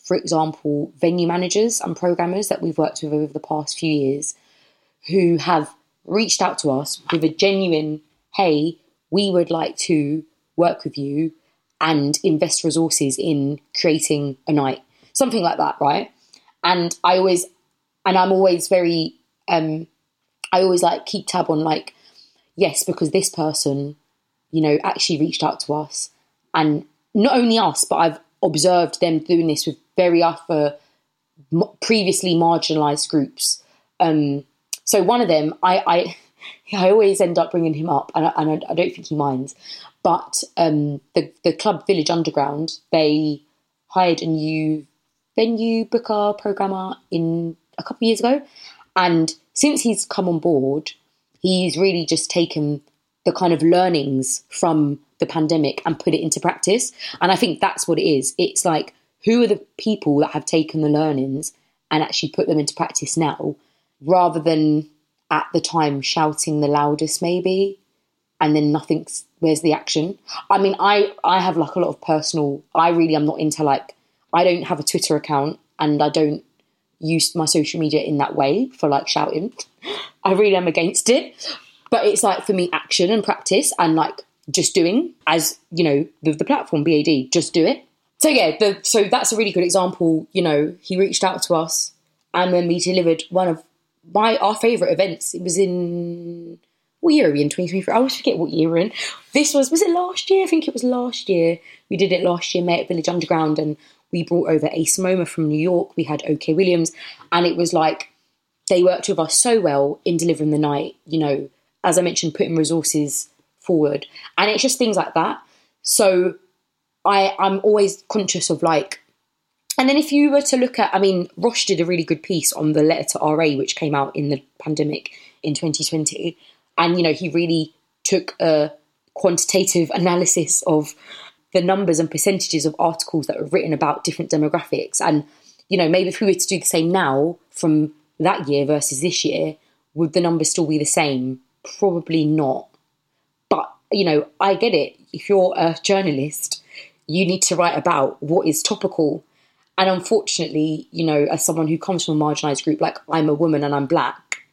for example, venue managers and programmers that we've worked with over the past few years who have reached out to us with a genuine, hey, we would like to work with you and invest resources in creating a night. Something like that, right? And I always, and I'm always very, um, I always like keep tab on like, yes, because this person, you know, actually reached out to us and not only us, but I've observed them doing this with very m- previously marginalized groups. Um, so one of them, I, I, I always end up bringing him up, and I, and I don't think he minds. But um, the the club Village Underground, they hired a new venue booker programmer in a couple of years ago, and since he's come on board, he's really just taken the kind of learnings from the pandemic and put it into practice. And I think that's what it is. It's like who are the people that have taken the learnings and actually put them into practice now, rather than at the time shouting the loudest, maybe, and then nothing's where's the action. I mean, I I have like a lot of personal. I really am not into like I don't have a Twitter account and I don't use my social media in that way for like shouting. I really am against it. But it's like for me action and practice and like just doing as, you know, the, the platform BAD, just do it. So yeah, the, so that's a really good example. You know, he reached out to us and then we delivered one of my our favourite events. It was in what year are we in 2023? I always forget what year we're in. This was was it last year? I think it was last year. We did it last year, at Village Underground, and we brought over AceMoMA from New York. We had OK Williams, and it was like they worked with us so well in delivering the night. You know, as I mentioned, putting resources forward, and it's just things like that. So I I'm always conscious of like and then if you were to look at, I mean, Roche did a really good piece on the letter to RA, which came out in the pandemic in 2020. And, you know, he really took a quantitative analysis of the numbers and percentages of articles that were written about different demographics. And, you know, maybe if we were to do the same now from that year versus this year, would the numbers still be the same? Probably not. But, you know, I get it. If you're a journalist, you need to write about what is topical and unfortunately, you know, as someone who comes from a marginalised group, like I'm a woman and I'm black,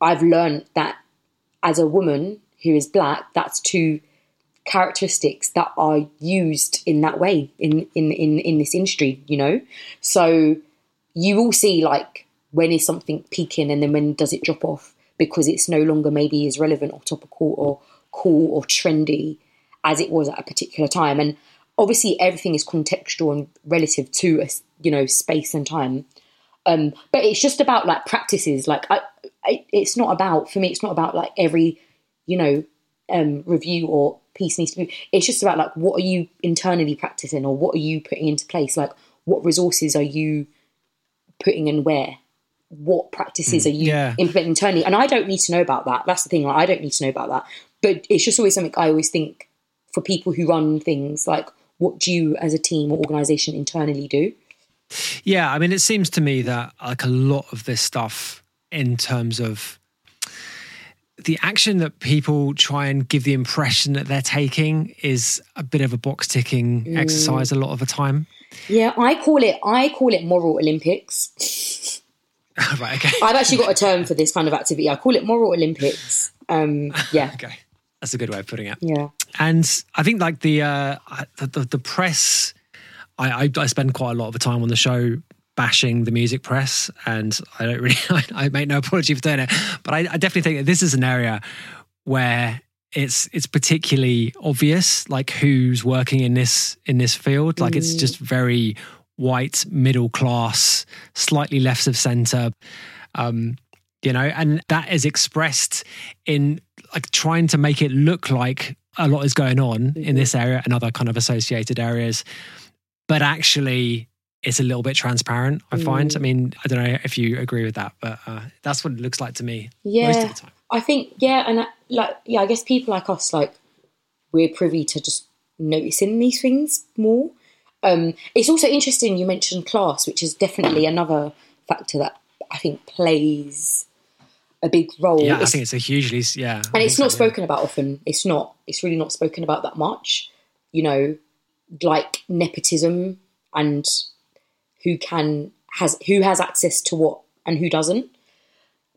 I've learned that as a woman who is black, that's two characteristics that are used in that way in in in, in this industry, you know. So you will see like when is something peaking and then when does it drop off because it's no longer maybe as relevant or topical or cool or trendy as it was at a particular time. And obviously everything is contextual and relative to a you know space and time. Um but it's just about like practices. Like I, I it's not about for me it's not about like every you know um review or piece needs to be it's just about like what are you internally practicing or what are you putting into place? Like what resources are you putting in where? What practices are you yeah. implementing internally? And i don't need to know about that. That's the thing like, i don't need to know about that. But it's just always something i always think for people who run things like what do you as a team or organization internally do Yeah, I mean, it seems to me that like a lot of this stuff in terms of the action that people try and give the impression that they're taking is a bit of a box ticking exercise a lot of the time. yeah i call it i call it moral olympics right, okay. i've actually got a term for this kind of activity i call it moral olympics um yeah Okay. That's a good way of putting it. yeah And I think like the uh the, the, the press I, I I spend quite a lot of the time on the show bashing the music press and I don't really I, I make no apology for doing it. But I, I definitely think that this is an area where it's it's particularly obvious like who's working in this in this field like it's just very white middle class slightly left of center um you know and that is expressed in like trying to make it look like a lot is going on in this area and other kind of associated areas. But actually it's a little bit transparent i find. I mean i don't know if you agree with that but uh, that's what it looks like to me most Yeah, of the time. I think yeah, and uh, like yeah, I guess people like us like we're privy to just noticing these things more. Um, it's also interesting you mentioned class, which is definitely another factor that I think plays a big role. yeah i think it's a hugely yeah and it's not spoken about often. It's not. It's really not spoken about that much. You know, like nepotism and who can has who has access to what and who doesn't.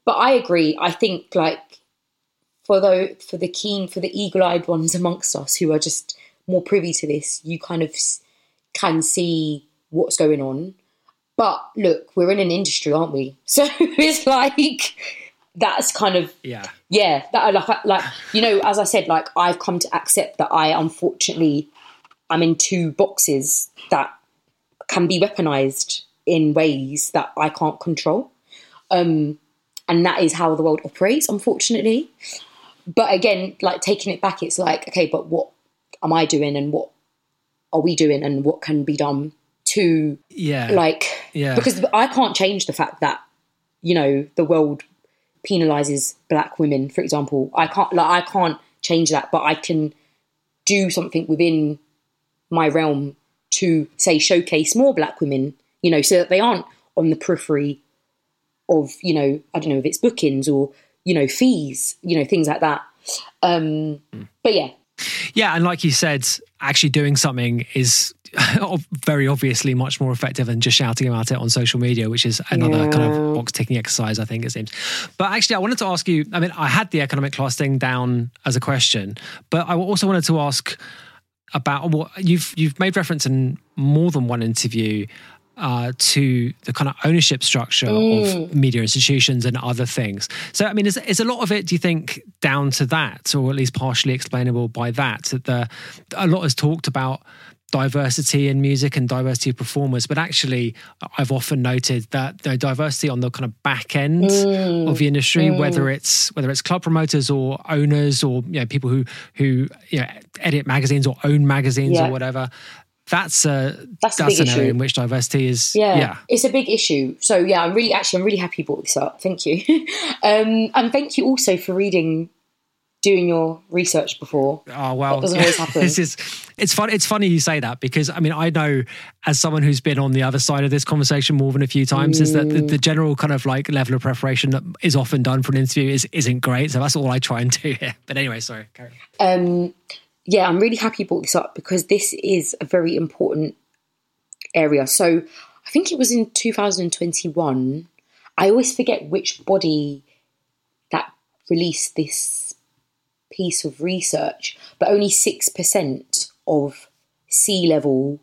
But I agree. I think like for the for the keen for the eagle-eyed ones amongst us who are just more privy to this, you kind of can see what's going on. But look, we're in an industry, aren't we? So it's like that's kind of yeah. yeah that like like you know as i said like i've come to accept that i unfortunately i'm in two boxes that can be weaponized in ways that i can't control. Um and that is how the world operates unfortunately. But again like taking it back it's like okay but what am i doing and what are we doing and what can be done to yeah. like Yeah. because i can't change the fact that you know the world penalizes black women for example. I can't like i can't change that but i can do something within my realm to say showcase more black women you know so that they aren't on the periphery of you know i don't know if it's bookings or you know fees you know things like that. Um but yeah. Yeah, and like you said, actually doing something is very obviously much more effective than just shouting about it on social media, which is another kind of box ticking exercise, I think it seems. But actually, I wanted to ask you. I mean, I had the economic class thing down as a question, but I also wanted to ask about what you've you've made reference in more than one interview uh, to the kind of ownership structure of media institutions and other things. So, I mean, is, is a lot of it, do you think, down to that, or at least partially explainable by that? That the a lot is talked about diversity in music and diversity of performers, but actually, I've often noted that the diversity on the kind of back end of the industry, whether it's whether it's club promoters or owners or you know people who who you know edit magazines or own magazines Yeah. or whatever. That's a That's that's, a big an area issue. in which diversity is yeah, yeah it's a big issue. So yeah, I'm really actually I'm really happy you brought this up. Thank you, um, and thank you also for reading, doing your research before. Oh well, doesn't always happen. this is it's fun. It's funny you say that because I mean I know as someone who's been on the other side of this conversation more than a few times is that the, the general kind of like level of preparation that is often done for an interview is isn't great. So that's all I try and do here. But anyway, sorry. Carry on. Um, yeah, I'm really happy you brought this up because this is a very important area. So I think it was in 2021. I always forget which body that released this piece of research, but only 6% of C level,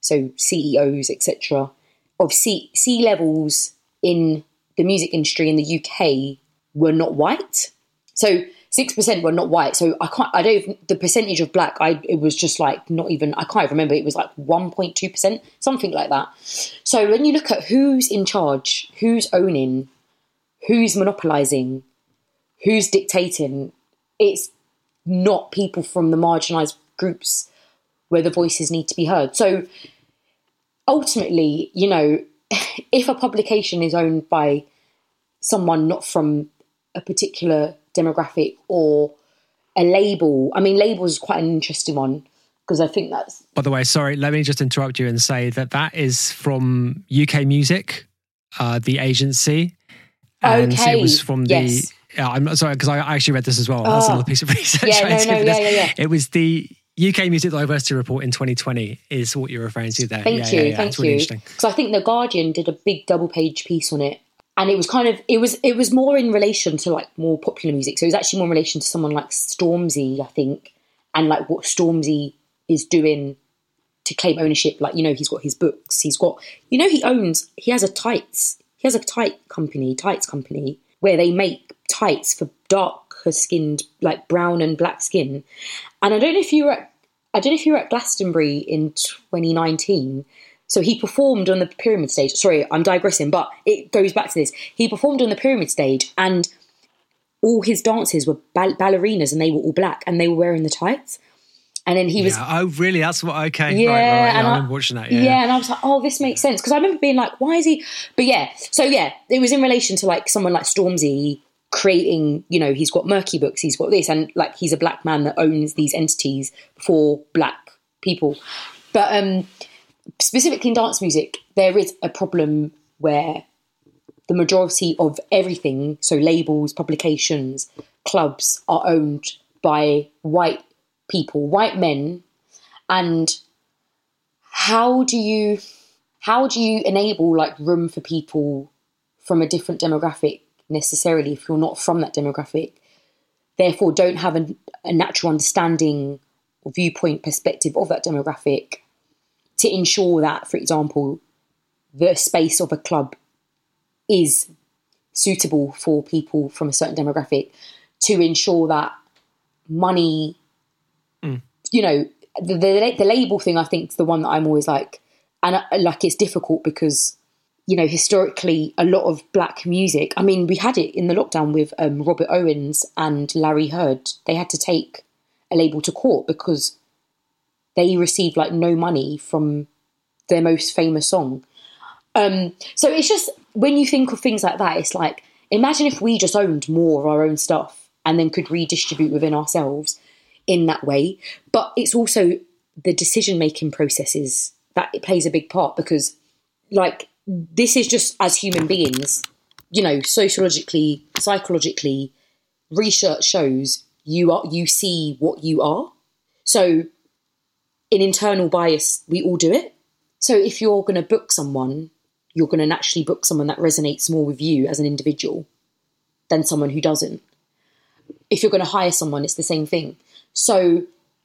so CEOs, etc., of C, levels in the music industry in the UK were not white. So six percent were not white. So I can't. I don't. The percentage of black. I it was just like not even. I can't remember. It was like one point two percent, something like that. So when you look at who's in charge, who's owning, who's monopolizing, who's dictating, it's not people from the marginalized groups where the voices need to be heard. So ultimately, you know, if a publication is owned by someone not from a particular demographic or a label, I mean, labels is quite an interesting one because I think that's By the way, sorry, let me just interrupt you and say that that is from UK Music, uh, the agency. And Okay, it was from the. yes. Yeah, I'm sorry because I actually read this as well. That's Oh. another piece of research. Yeah, no, no, yeah, yeah, yeah. It was the UK Music Diversity Report in 2020 is what you're referring to there. Thank Yeah, you, yeah, thank really you. Because I think the Guardian did a big double page piece on it, and it was kind of it was it was more in relation to like more popular music. So it was actually more in relation to someone like Stormzy, I think, and like what Stormzy is doing to claim ownership. Like you know, he's got his books, he's got you know, he owns he has a tights he has a tight company, tights company where they make tights for dark darker skinned, like brown and black skin. And I don't know if you were at, I don't know if you were at Glastonbury in 2019. So he performed on the pyramid stage. Sorry, I'm digressing, but it goes back to this. He performed on the pyramid stage, and all his dances were ball- ballerinas, and they were all black, and they were wearing the tights. And then he was Yeah. Oh, really? That's what. Okay. yeah, right, right, right. Yeah, and I I, remember watching that. Yeah. Yeah. and I was like, oh, this makes sense because I remember being like, why is he? But yeah, so yeah, it was in relation to like someone like Stormzy creating. You know, he's got Merky Books, he's got this, and like he's a black man that owns these entities for black people. But um specifically in dance music, there is a problem where the majority of everything, so labels, publications, clubs, are owned by white people, white men, and how do you how do you enable like room for people from a different demographic necessarily if you're not from that demographic? Therefore don't have a, a natural understanding or viewpoint perspective of that demographic to ensure that for example the space of a club is suitable for people from a certain demographic to ensure that money you know the, the the label thing i think is the one that i'm always like and I, like it's difficult because you know historically a lot of black music i mean we had it in the lockdown with um, robert owens and larry heard. They had to take a label to court because they received like no money from their most famous song. Um, so it's just when you think of things like that, it's like imagine if we just owned more of our own stuff and then could redistribute within ourselves in that way. But it's also the decision making processes that it plays a big part because, like, this is just as human beings, you know, sociologically, psychologically, research shows you are you see what you are. So, in internal bias, we all do it. So if you're going to book someone, you're going to naturally book someone that resonates more with you as an individual than someone who doesn't. If you're going to hire someone, it's the same thing. So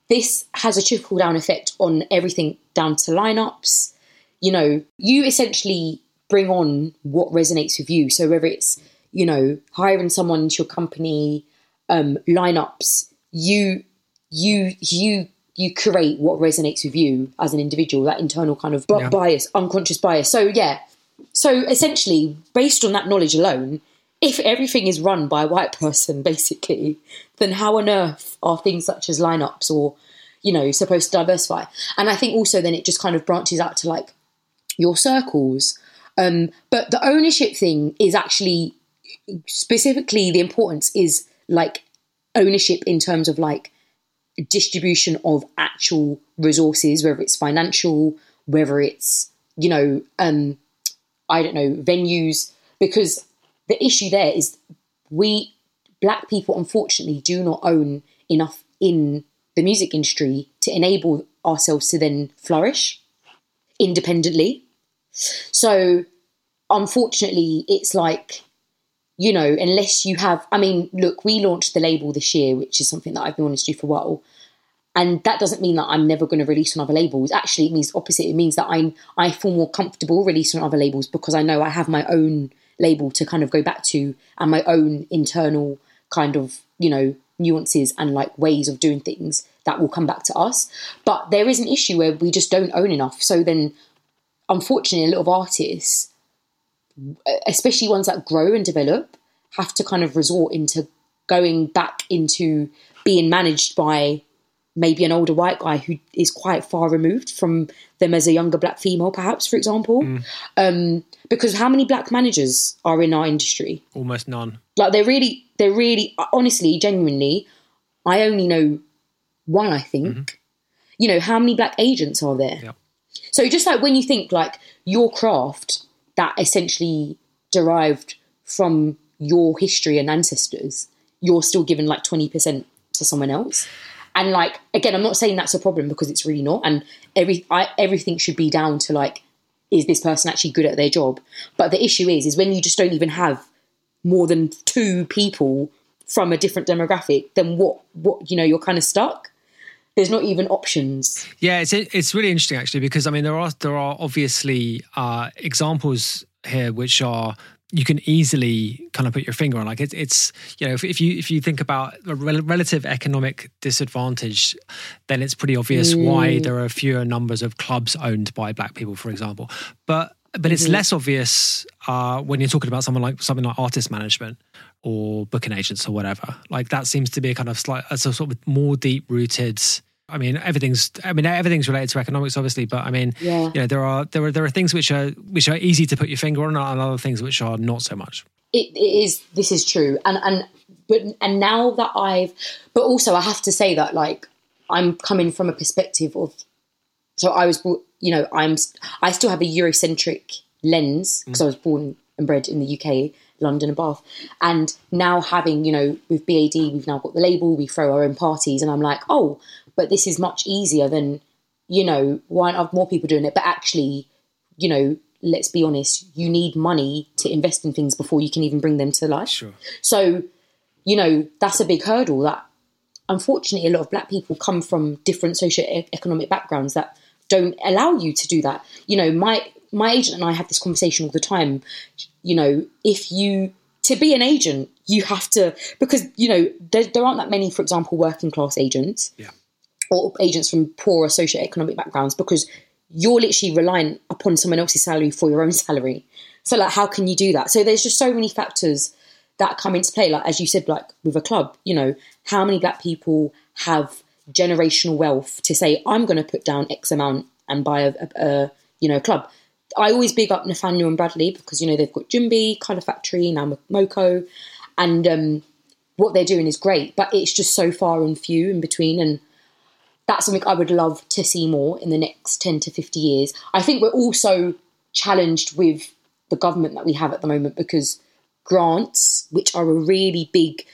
this has a trickle down effect on everything down to lineups. You know, you essentially bring on what resonates with you. So whether it's, you know, hiring someone into your company, um, lineups, you you you you create what resonates with you as an individual, that internal kind of bi- bias, unconscious bias. So yeah. So essentially, based on that knowledge alone, if everything is run by a white person, basically, then how on earth are things such as lineups or, you know, supposed to diversify? And I think also then it just kind of branches out to like your circles. Um, but the ownership thing is actually specifically the importance is like ownership in terms of like distribution of actual resources, whether it's financial, whether it's, you know, um, I don't know, venues, because the issue there is we, black people, unfortunately, do not own enough in the music industry to enable ourselves to then flourish independently. So, unfortunately, it's like, you know, unless you have, I mean, look, we launched the label this year, which is something that I've been wanting to do for a while. And that doesn't mean that I'm never going to release on other labels. Actually, it means opposite. It means that I'm I feel more comfortable releasing on other labels because I know I have my own label to kind of go back to and my own internal kind of you know nuances and like ways of doing things that will come back to us. But there is an issue where we just don't own enough. So then, unfortunately, a lot of artists, especially ones that grow and develop, have to kind of resort into going back into being managed by maybe an older white guy who is quite far removed from them as a younger black female, perhaps, for example. Um, because how many black managers are in our industry? Almost none. Like they're really, they're really, honestly, genuinely, I only know one. I think. Mm-hmm. You know, how many black agents are there? Yep. So just like when you think like your craft that essentially derived from your history and ancestors, you're still giving like twenty percent to someone else. And like again, I'm not saying that's a problem because it's really not. And every I, everything should be down to like, is this person actually good at their job? But the issue is, is when you just don't even have more than two people from a different demographic, then what? What you know, you're kind of stuck. There's not even options. Yeah, it's it's really interesting actually because I mean there are there are obviously uh, examples here which are you can easily kind of put your finger on. Like it's, it's you know, if, if you if you think about a rel- relative economic disadvantage, then it's pretty obvious why there are fewer numbers of clubs owned by black people, for example. But but it's less obvious uh, when you're talking about someone like something like artist management or booking agents or whatever. Like that seems to be a kind of slight, a sort of more deep rooted. I mean, everything's. I mean, everything's related to economics, obviously. But I mean, Yeah. you know, there are there are there are things which are which are easy to put your finger on, and other things which are not so much. it, it is this is true and and but and now that i've but also i have to say that like i'm coming from a perspective of so i was brought you know i'm i still have a eurocentric lens mm. because i was born and bred in the uk london and bath and now having you know with bad we've now got the label we throw our own parties and i'm like oh but this is much easier than you know why aren't have more people doing it but actually you know, let's be honest, you need money to invest in things before you can even bring them to life. Sure. So, you know, that's a big hurdle that unfortunately a lot of black people come from different socio-economic backgrounds that don't allow you to do that. You know, my my agent and I have this conversation all the time. You know, if you to be an agent, you have to because you know there, there aren't that many, for example, working class agents Yeah. Or agents from poorer socioeconomic backgrounds because you're literally reliant upon someone else's salary for your own salary. So like how can you do that? So there's just so many factors that come into play. Like as you said, like with a club, you know, how many black people have generational wealth to say, I'm gonna put down X amount and buy a, a, a you know, club. I always big up Nathaniel and Bradley because you know they've got Jumbi, Colour Factory, now Moko, and um, what they're doing is great, but it's just so far and few in between. And that's something I would love to see more in the next 10 to 50 years. I think we're also challenged with the government that we have at the moment because grants, which are a really big,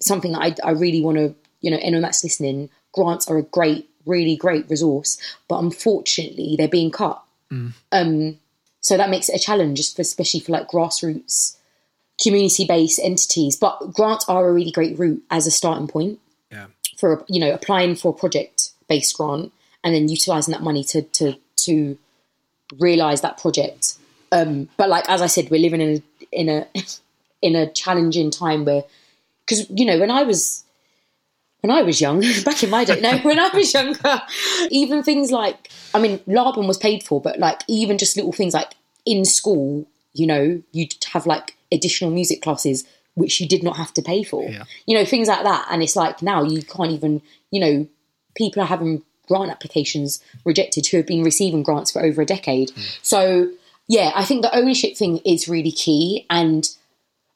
something that I, I really want to, you know, anyone that's listening, grants are a great, really great resource, but unfortunately they're being cut. Um, so that makes it a challenge, just for, especially for like grassroots, community-based entities. But grants are a really great route as a starting point Yeah. for you know applying for a project based grant and then utilizing that money to to to realize that project. Um but like as i said we're living in a in a in a challenging time where because you know when i was when i was young back in my day no when i was younger even things like i mean laban was paid for but like even just little things like in school you know you'd have like additional music classes which you did not have to pay for. Yeah. you know things like that. And it's like now you can't even you know people are having grant applications rejected who have been receiving grants for over a decade. So yeah i think the ownership thing is really key. And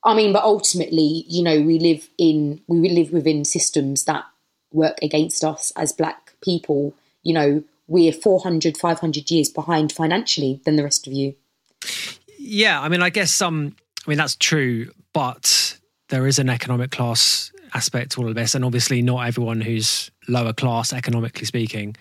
i mean but ultimately you know we live in we live within systems that work against us as black people. You know we're 400 500 years behind financially than the rest of you. Yeah, I mean, I guess um, I mean that's true, but there is an economic class aspect to all of this, and obviously not everyone who's lower class, economically speaking,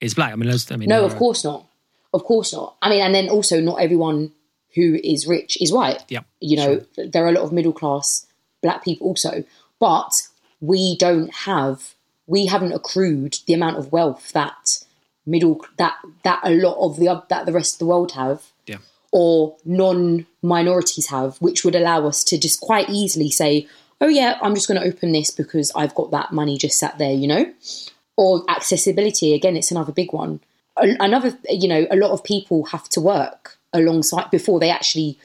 is black. I mean, I mean, No, of are- course not. Of course not. I mean, and then also not everyone who is rich is white. Yep, You know, there are a lot of middle class black people also, but we don't have, we haven't accrued the amount of wealth that middle that that a lot of the that the rest of the world have Yeah. or non minorities have, which would allow us to just quite easily say, oh, yeah, I'm just going to open this because I've got that money just sat there, you know? Or accessibility, again, it's another big one. Another, you know, a lot of people have to work alongside before they actually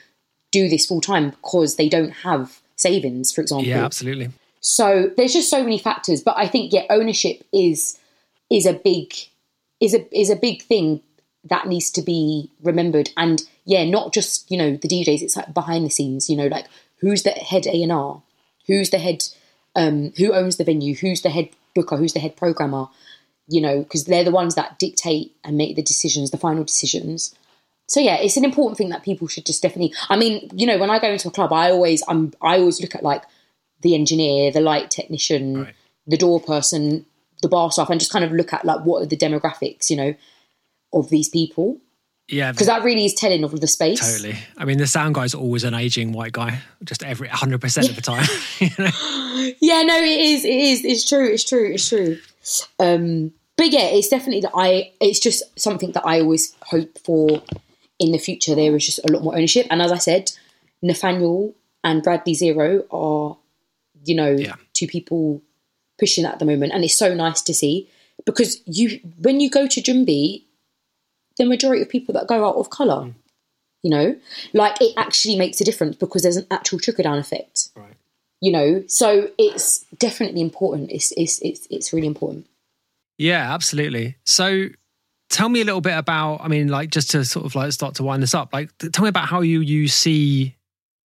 do this full time because they don't have savings, for example. Yeah, absolutely. So there's just so many factors, but I think yeah, ownership is is a big is a is a big thing that needs to be remembered. And yeah, not just you know the DJs. It's like behind the scenes. You know, like who's the head A and R, who's the head, um, who owns the venue, who's the head booker, who's the head programmer. You know, because they're the ones that dictate and make the decisions, the final decisions. So yeah, it's an important thing that people should just definitely. I mean, you know, when I go into a club, I always I'm I always look at like the engineer, the light technician, Right. the door person, the bar staff, and just kind of look at like what are the demographics, you know, of these people Yeah, because that really is telling of the space. totally. I mean, the sound guy's always an aging white guy, just every 100% of the time. you know? Yeah, no, it is, it is, it's true, it's true, it's true. Um, but yeah, it's definitely that I. It's just something that I always hope for in the future. There is just a lot more ownership, and as I said, Nathaniel and Bradley Zero are, you know, Yeah. two people pushing that at the moment, and it's so nice to see because you when you go to Jumbi, the majority of people that go out of color, Mm. you know, like it actually makes a difference because there's an actual trickle down effect, Right. you know. So it's definitely important. It's it's it's it's really important. Yeah, absolutely. So tell me a little bit about, I mean, like just to sort of like start to wind this up, like tell me about how you you see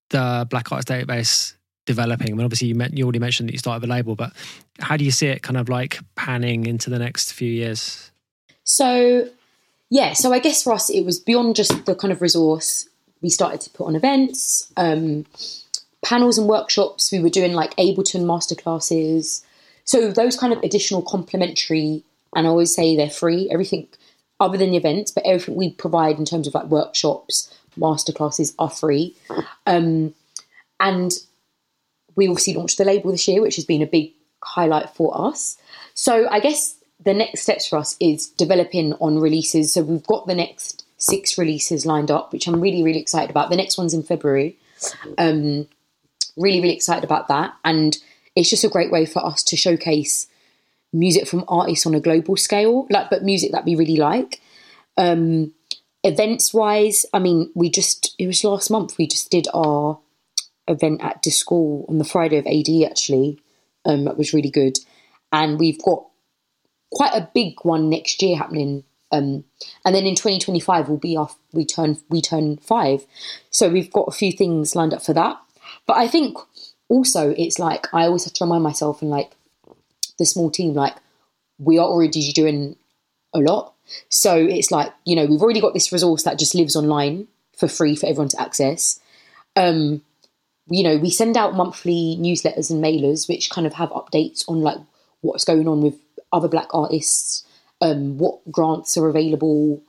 the Black Artist Database developing. I mean, obviously you, met, you already mentioned that you started the label, but how do you see it kind of like panning into the next few years? So, yeah, so I guess for us, it was beyond just the kind of resource. We started to put on events, um, panels and workshops. We were doing like Ableton masterclasses. So, those kind of additional complementary, and I always say they're free, everything other than the events, but everything we provide in terms of like workshops, masterclasses are free. Um, and we obviously launched the label this year, which has been a big highlight for us. So I guess the next steps for us is developing on releases. So we've got the next six releases lined up, which I'm really, really excited about. The next one's in February. Um, really, really excited about that. And it's just a great way for us to showcase music from artists on a global scale, like but music that we really like. Um, events wise, I mean, we just it was last month we just did our event at De School on the Friday of ADE actually. Um, that was really good, and we've got quite a big one next year happening. Um, and then in 2025 we'll be off. we turn we turn five, so we've got a few things lined up for that. But I think also it's like I always have to remind myself and like the small team like we are already doing a lot. So it's like, you know, we've already got this resource that just lives online for free for everyone to access. Um, you know, we send out monthly newsletters and mailers which kind of have updates on like what's going on with other black artists, um, what grants are available,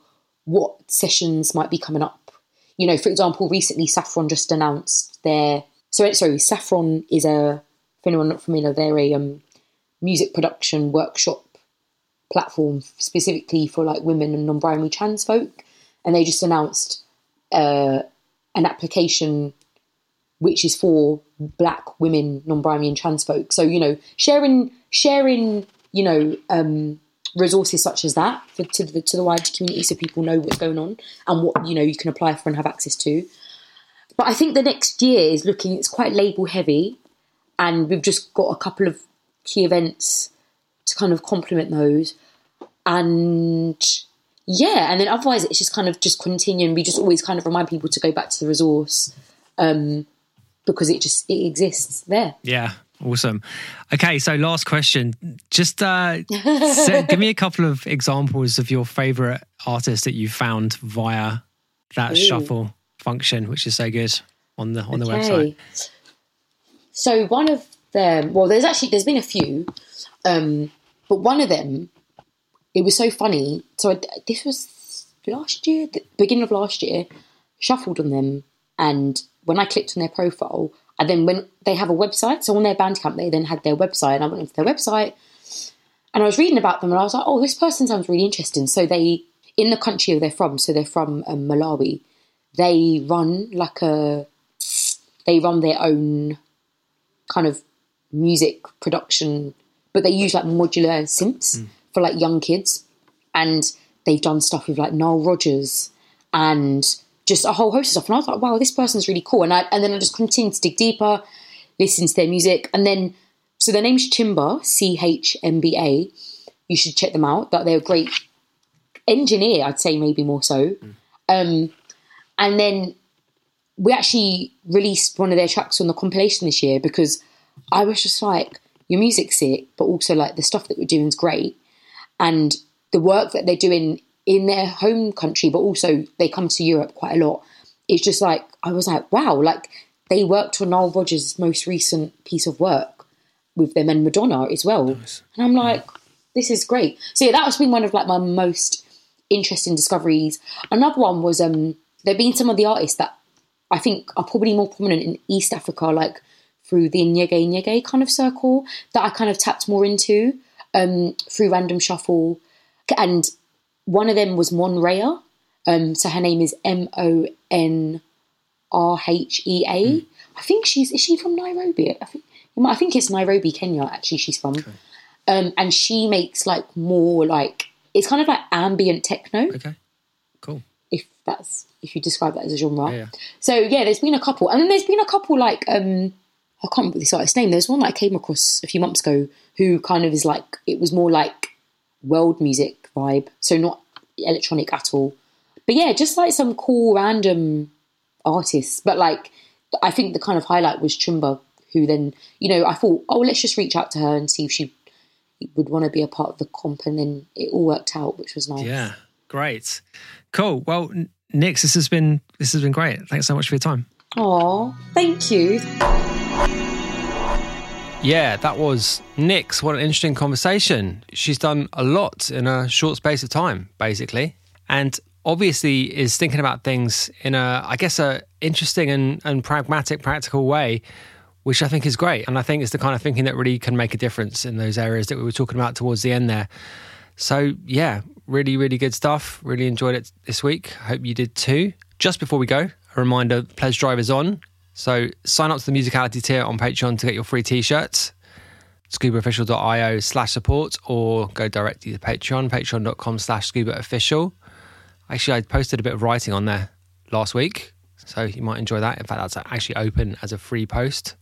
what sessions might be coming up. You know, for example, recently Saffron just announced their so sorry, Saffron is a if anyone not familiar, they're a um, music production workshop platform specifically for like women and non-binary trans folk and they just announced uh, an application which is for black women non-binary and trans folk so you know sharing sharing you know um, resources such as that for, to the to the wider community so people know what's going on and what you know you can apply for and have access to. But i think the next year is looking it's quite label heavy and we've just got a couple of key events to kind of complement those. And yeah and then otherwise it's just kind of just continuing. We just always kind of remind people to go back to the resource um because it just it exists there. Yeah, awesome. Okay, so last question. Just uh, so give me a couple of examples of your favorite artists that you found via that Ooh. shuffle function, which is so good on the on the Okay. website. So one of them, well, there's actually there's been a few, um, but one of them, it was so funny. So I, this was last year, the beginning of last year, shuffled on them, and when I clicked on their profile, and then when they have a website, so on their Bandcamp they then had their website, and I went onto their website, and I was reading about them, and I was like, oh, this person sounds really interesting. So they, in the country they're from, so they're from um, Malawi, they run like a, they run their own kind of music production, but they use like modular synths for like young kids. And they've done stuff with like Nile Rodgers and just a whole host of stuff. And I was like, wow, this person's really cool. And I and then I just continued to dig deeper, listen to their music. And then so their name's Chimba, C H M B A. You should check them out. That they're a great engineer, I'd say maybe more so. Um, and then we actually released one of their tracks on the compilation this year because I was just like, your music's sick, but also like the stuff that you're doing is great. And the work that they're doing in their home country, but also they come to Europe quite a lot. It's just like, I was like, wow, like they worked on Nile Rodgers' most recent piece of work with them and Madonna as well. And I'm like, this is great. So yeah, that was been one of like my most interesting discoveries. Another one was um there have been some of the artists that I think are probably more prominent in East Africa, like through the Nyege Nyege kind of circle that I kind of tapped more into um, through Random Shuffle. And one of them was Monrhea. Um, so her name is M O N R H E A. I think she's is she from Nairobi? I think I think it's Nairobi, Kenya. Actually, she's from, um, and she makes like more like it's kind of like ambient techno. Okay. Cool. If that's if you describe that as a genre. Yeah, yeah. So yeah, there's been a couple, and then there's been a couple like um, I can't remember this artist's name. There's one that I came across a few months ago who kind of is like it was more like world music vibe, so not electronic at all. But yeah, just like some cool random artists. But like I think the kind of highlight was Chumba, who then you know I thought oh let's just reach out to her and see if she would want to be a part of the comp, and then it all worked out, which was nice. Yeah. Great. Cool. Well, NIKS, this has been this has been great. Thanks so much for your time. Aw, thank you. Yeah, that was NIKS. What an interesting conversation. She's done a lot in a short space of time, basically. And obviously is thinking about things in a, I guess, a interesting and, and pragmatic, practical way, which I think is great. And I think it's the kind of thinking that really can make a difference in those areas that we were talking about towards the end there. So yeah, really, really good stuff. Really enjoyed it this week. Hope you did too. Just before we go, a reminder, Pledge Drive is on. So sign up to the musicality tier on Patreon to get your free t-shirts. scubaofficial.io slash support or go directly to Patreon, patreon.com slash scubaofficial. Actually, I posted a bit of writing on there last week, so you might enjoy that. In fact, that's actually open as a free post.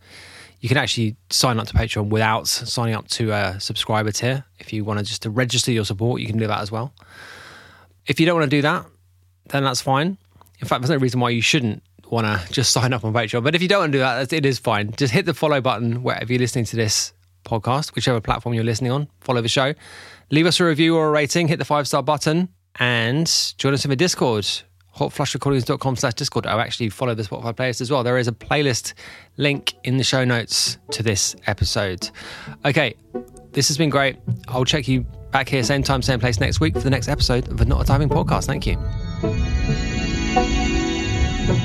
You can actually sign up to Patreon without signing up to a subscriber tier. If you want to just to register your support, you can do that as well. If you don't want to do that, then that's fine. In fact, there's no reason why you shouldn't want to just sign up on Patreon. But if you don't want to do that, it is fine. Just hit the follow button wherever you're listening to this podcast, whichever platform you're listening on. Follow the show. Leave us a review or a rating. Hit the five star button and join us in the Discord. Hotflushrecordings.com slash Discord. Oh, actually, follow the Spotify playlist as well. There is a playlist link in the show notes to this episode. Okay, this has been great. I'll check you back here, same time, same place next week for the next episode of the Not a Diving podcast. Thank you.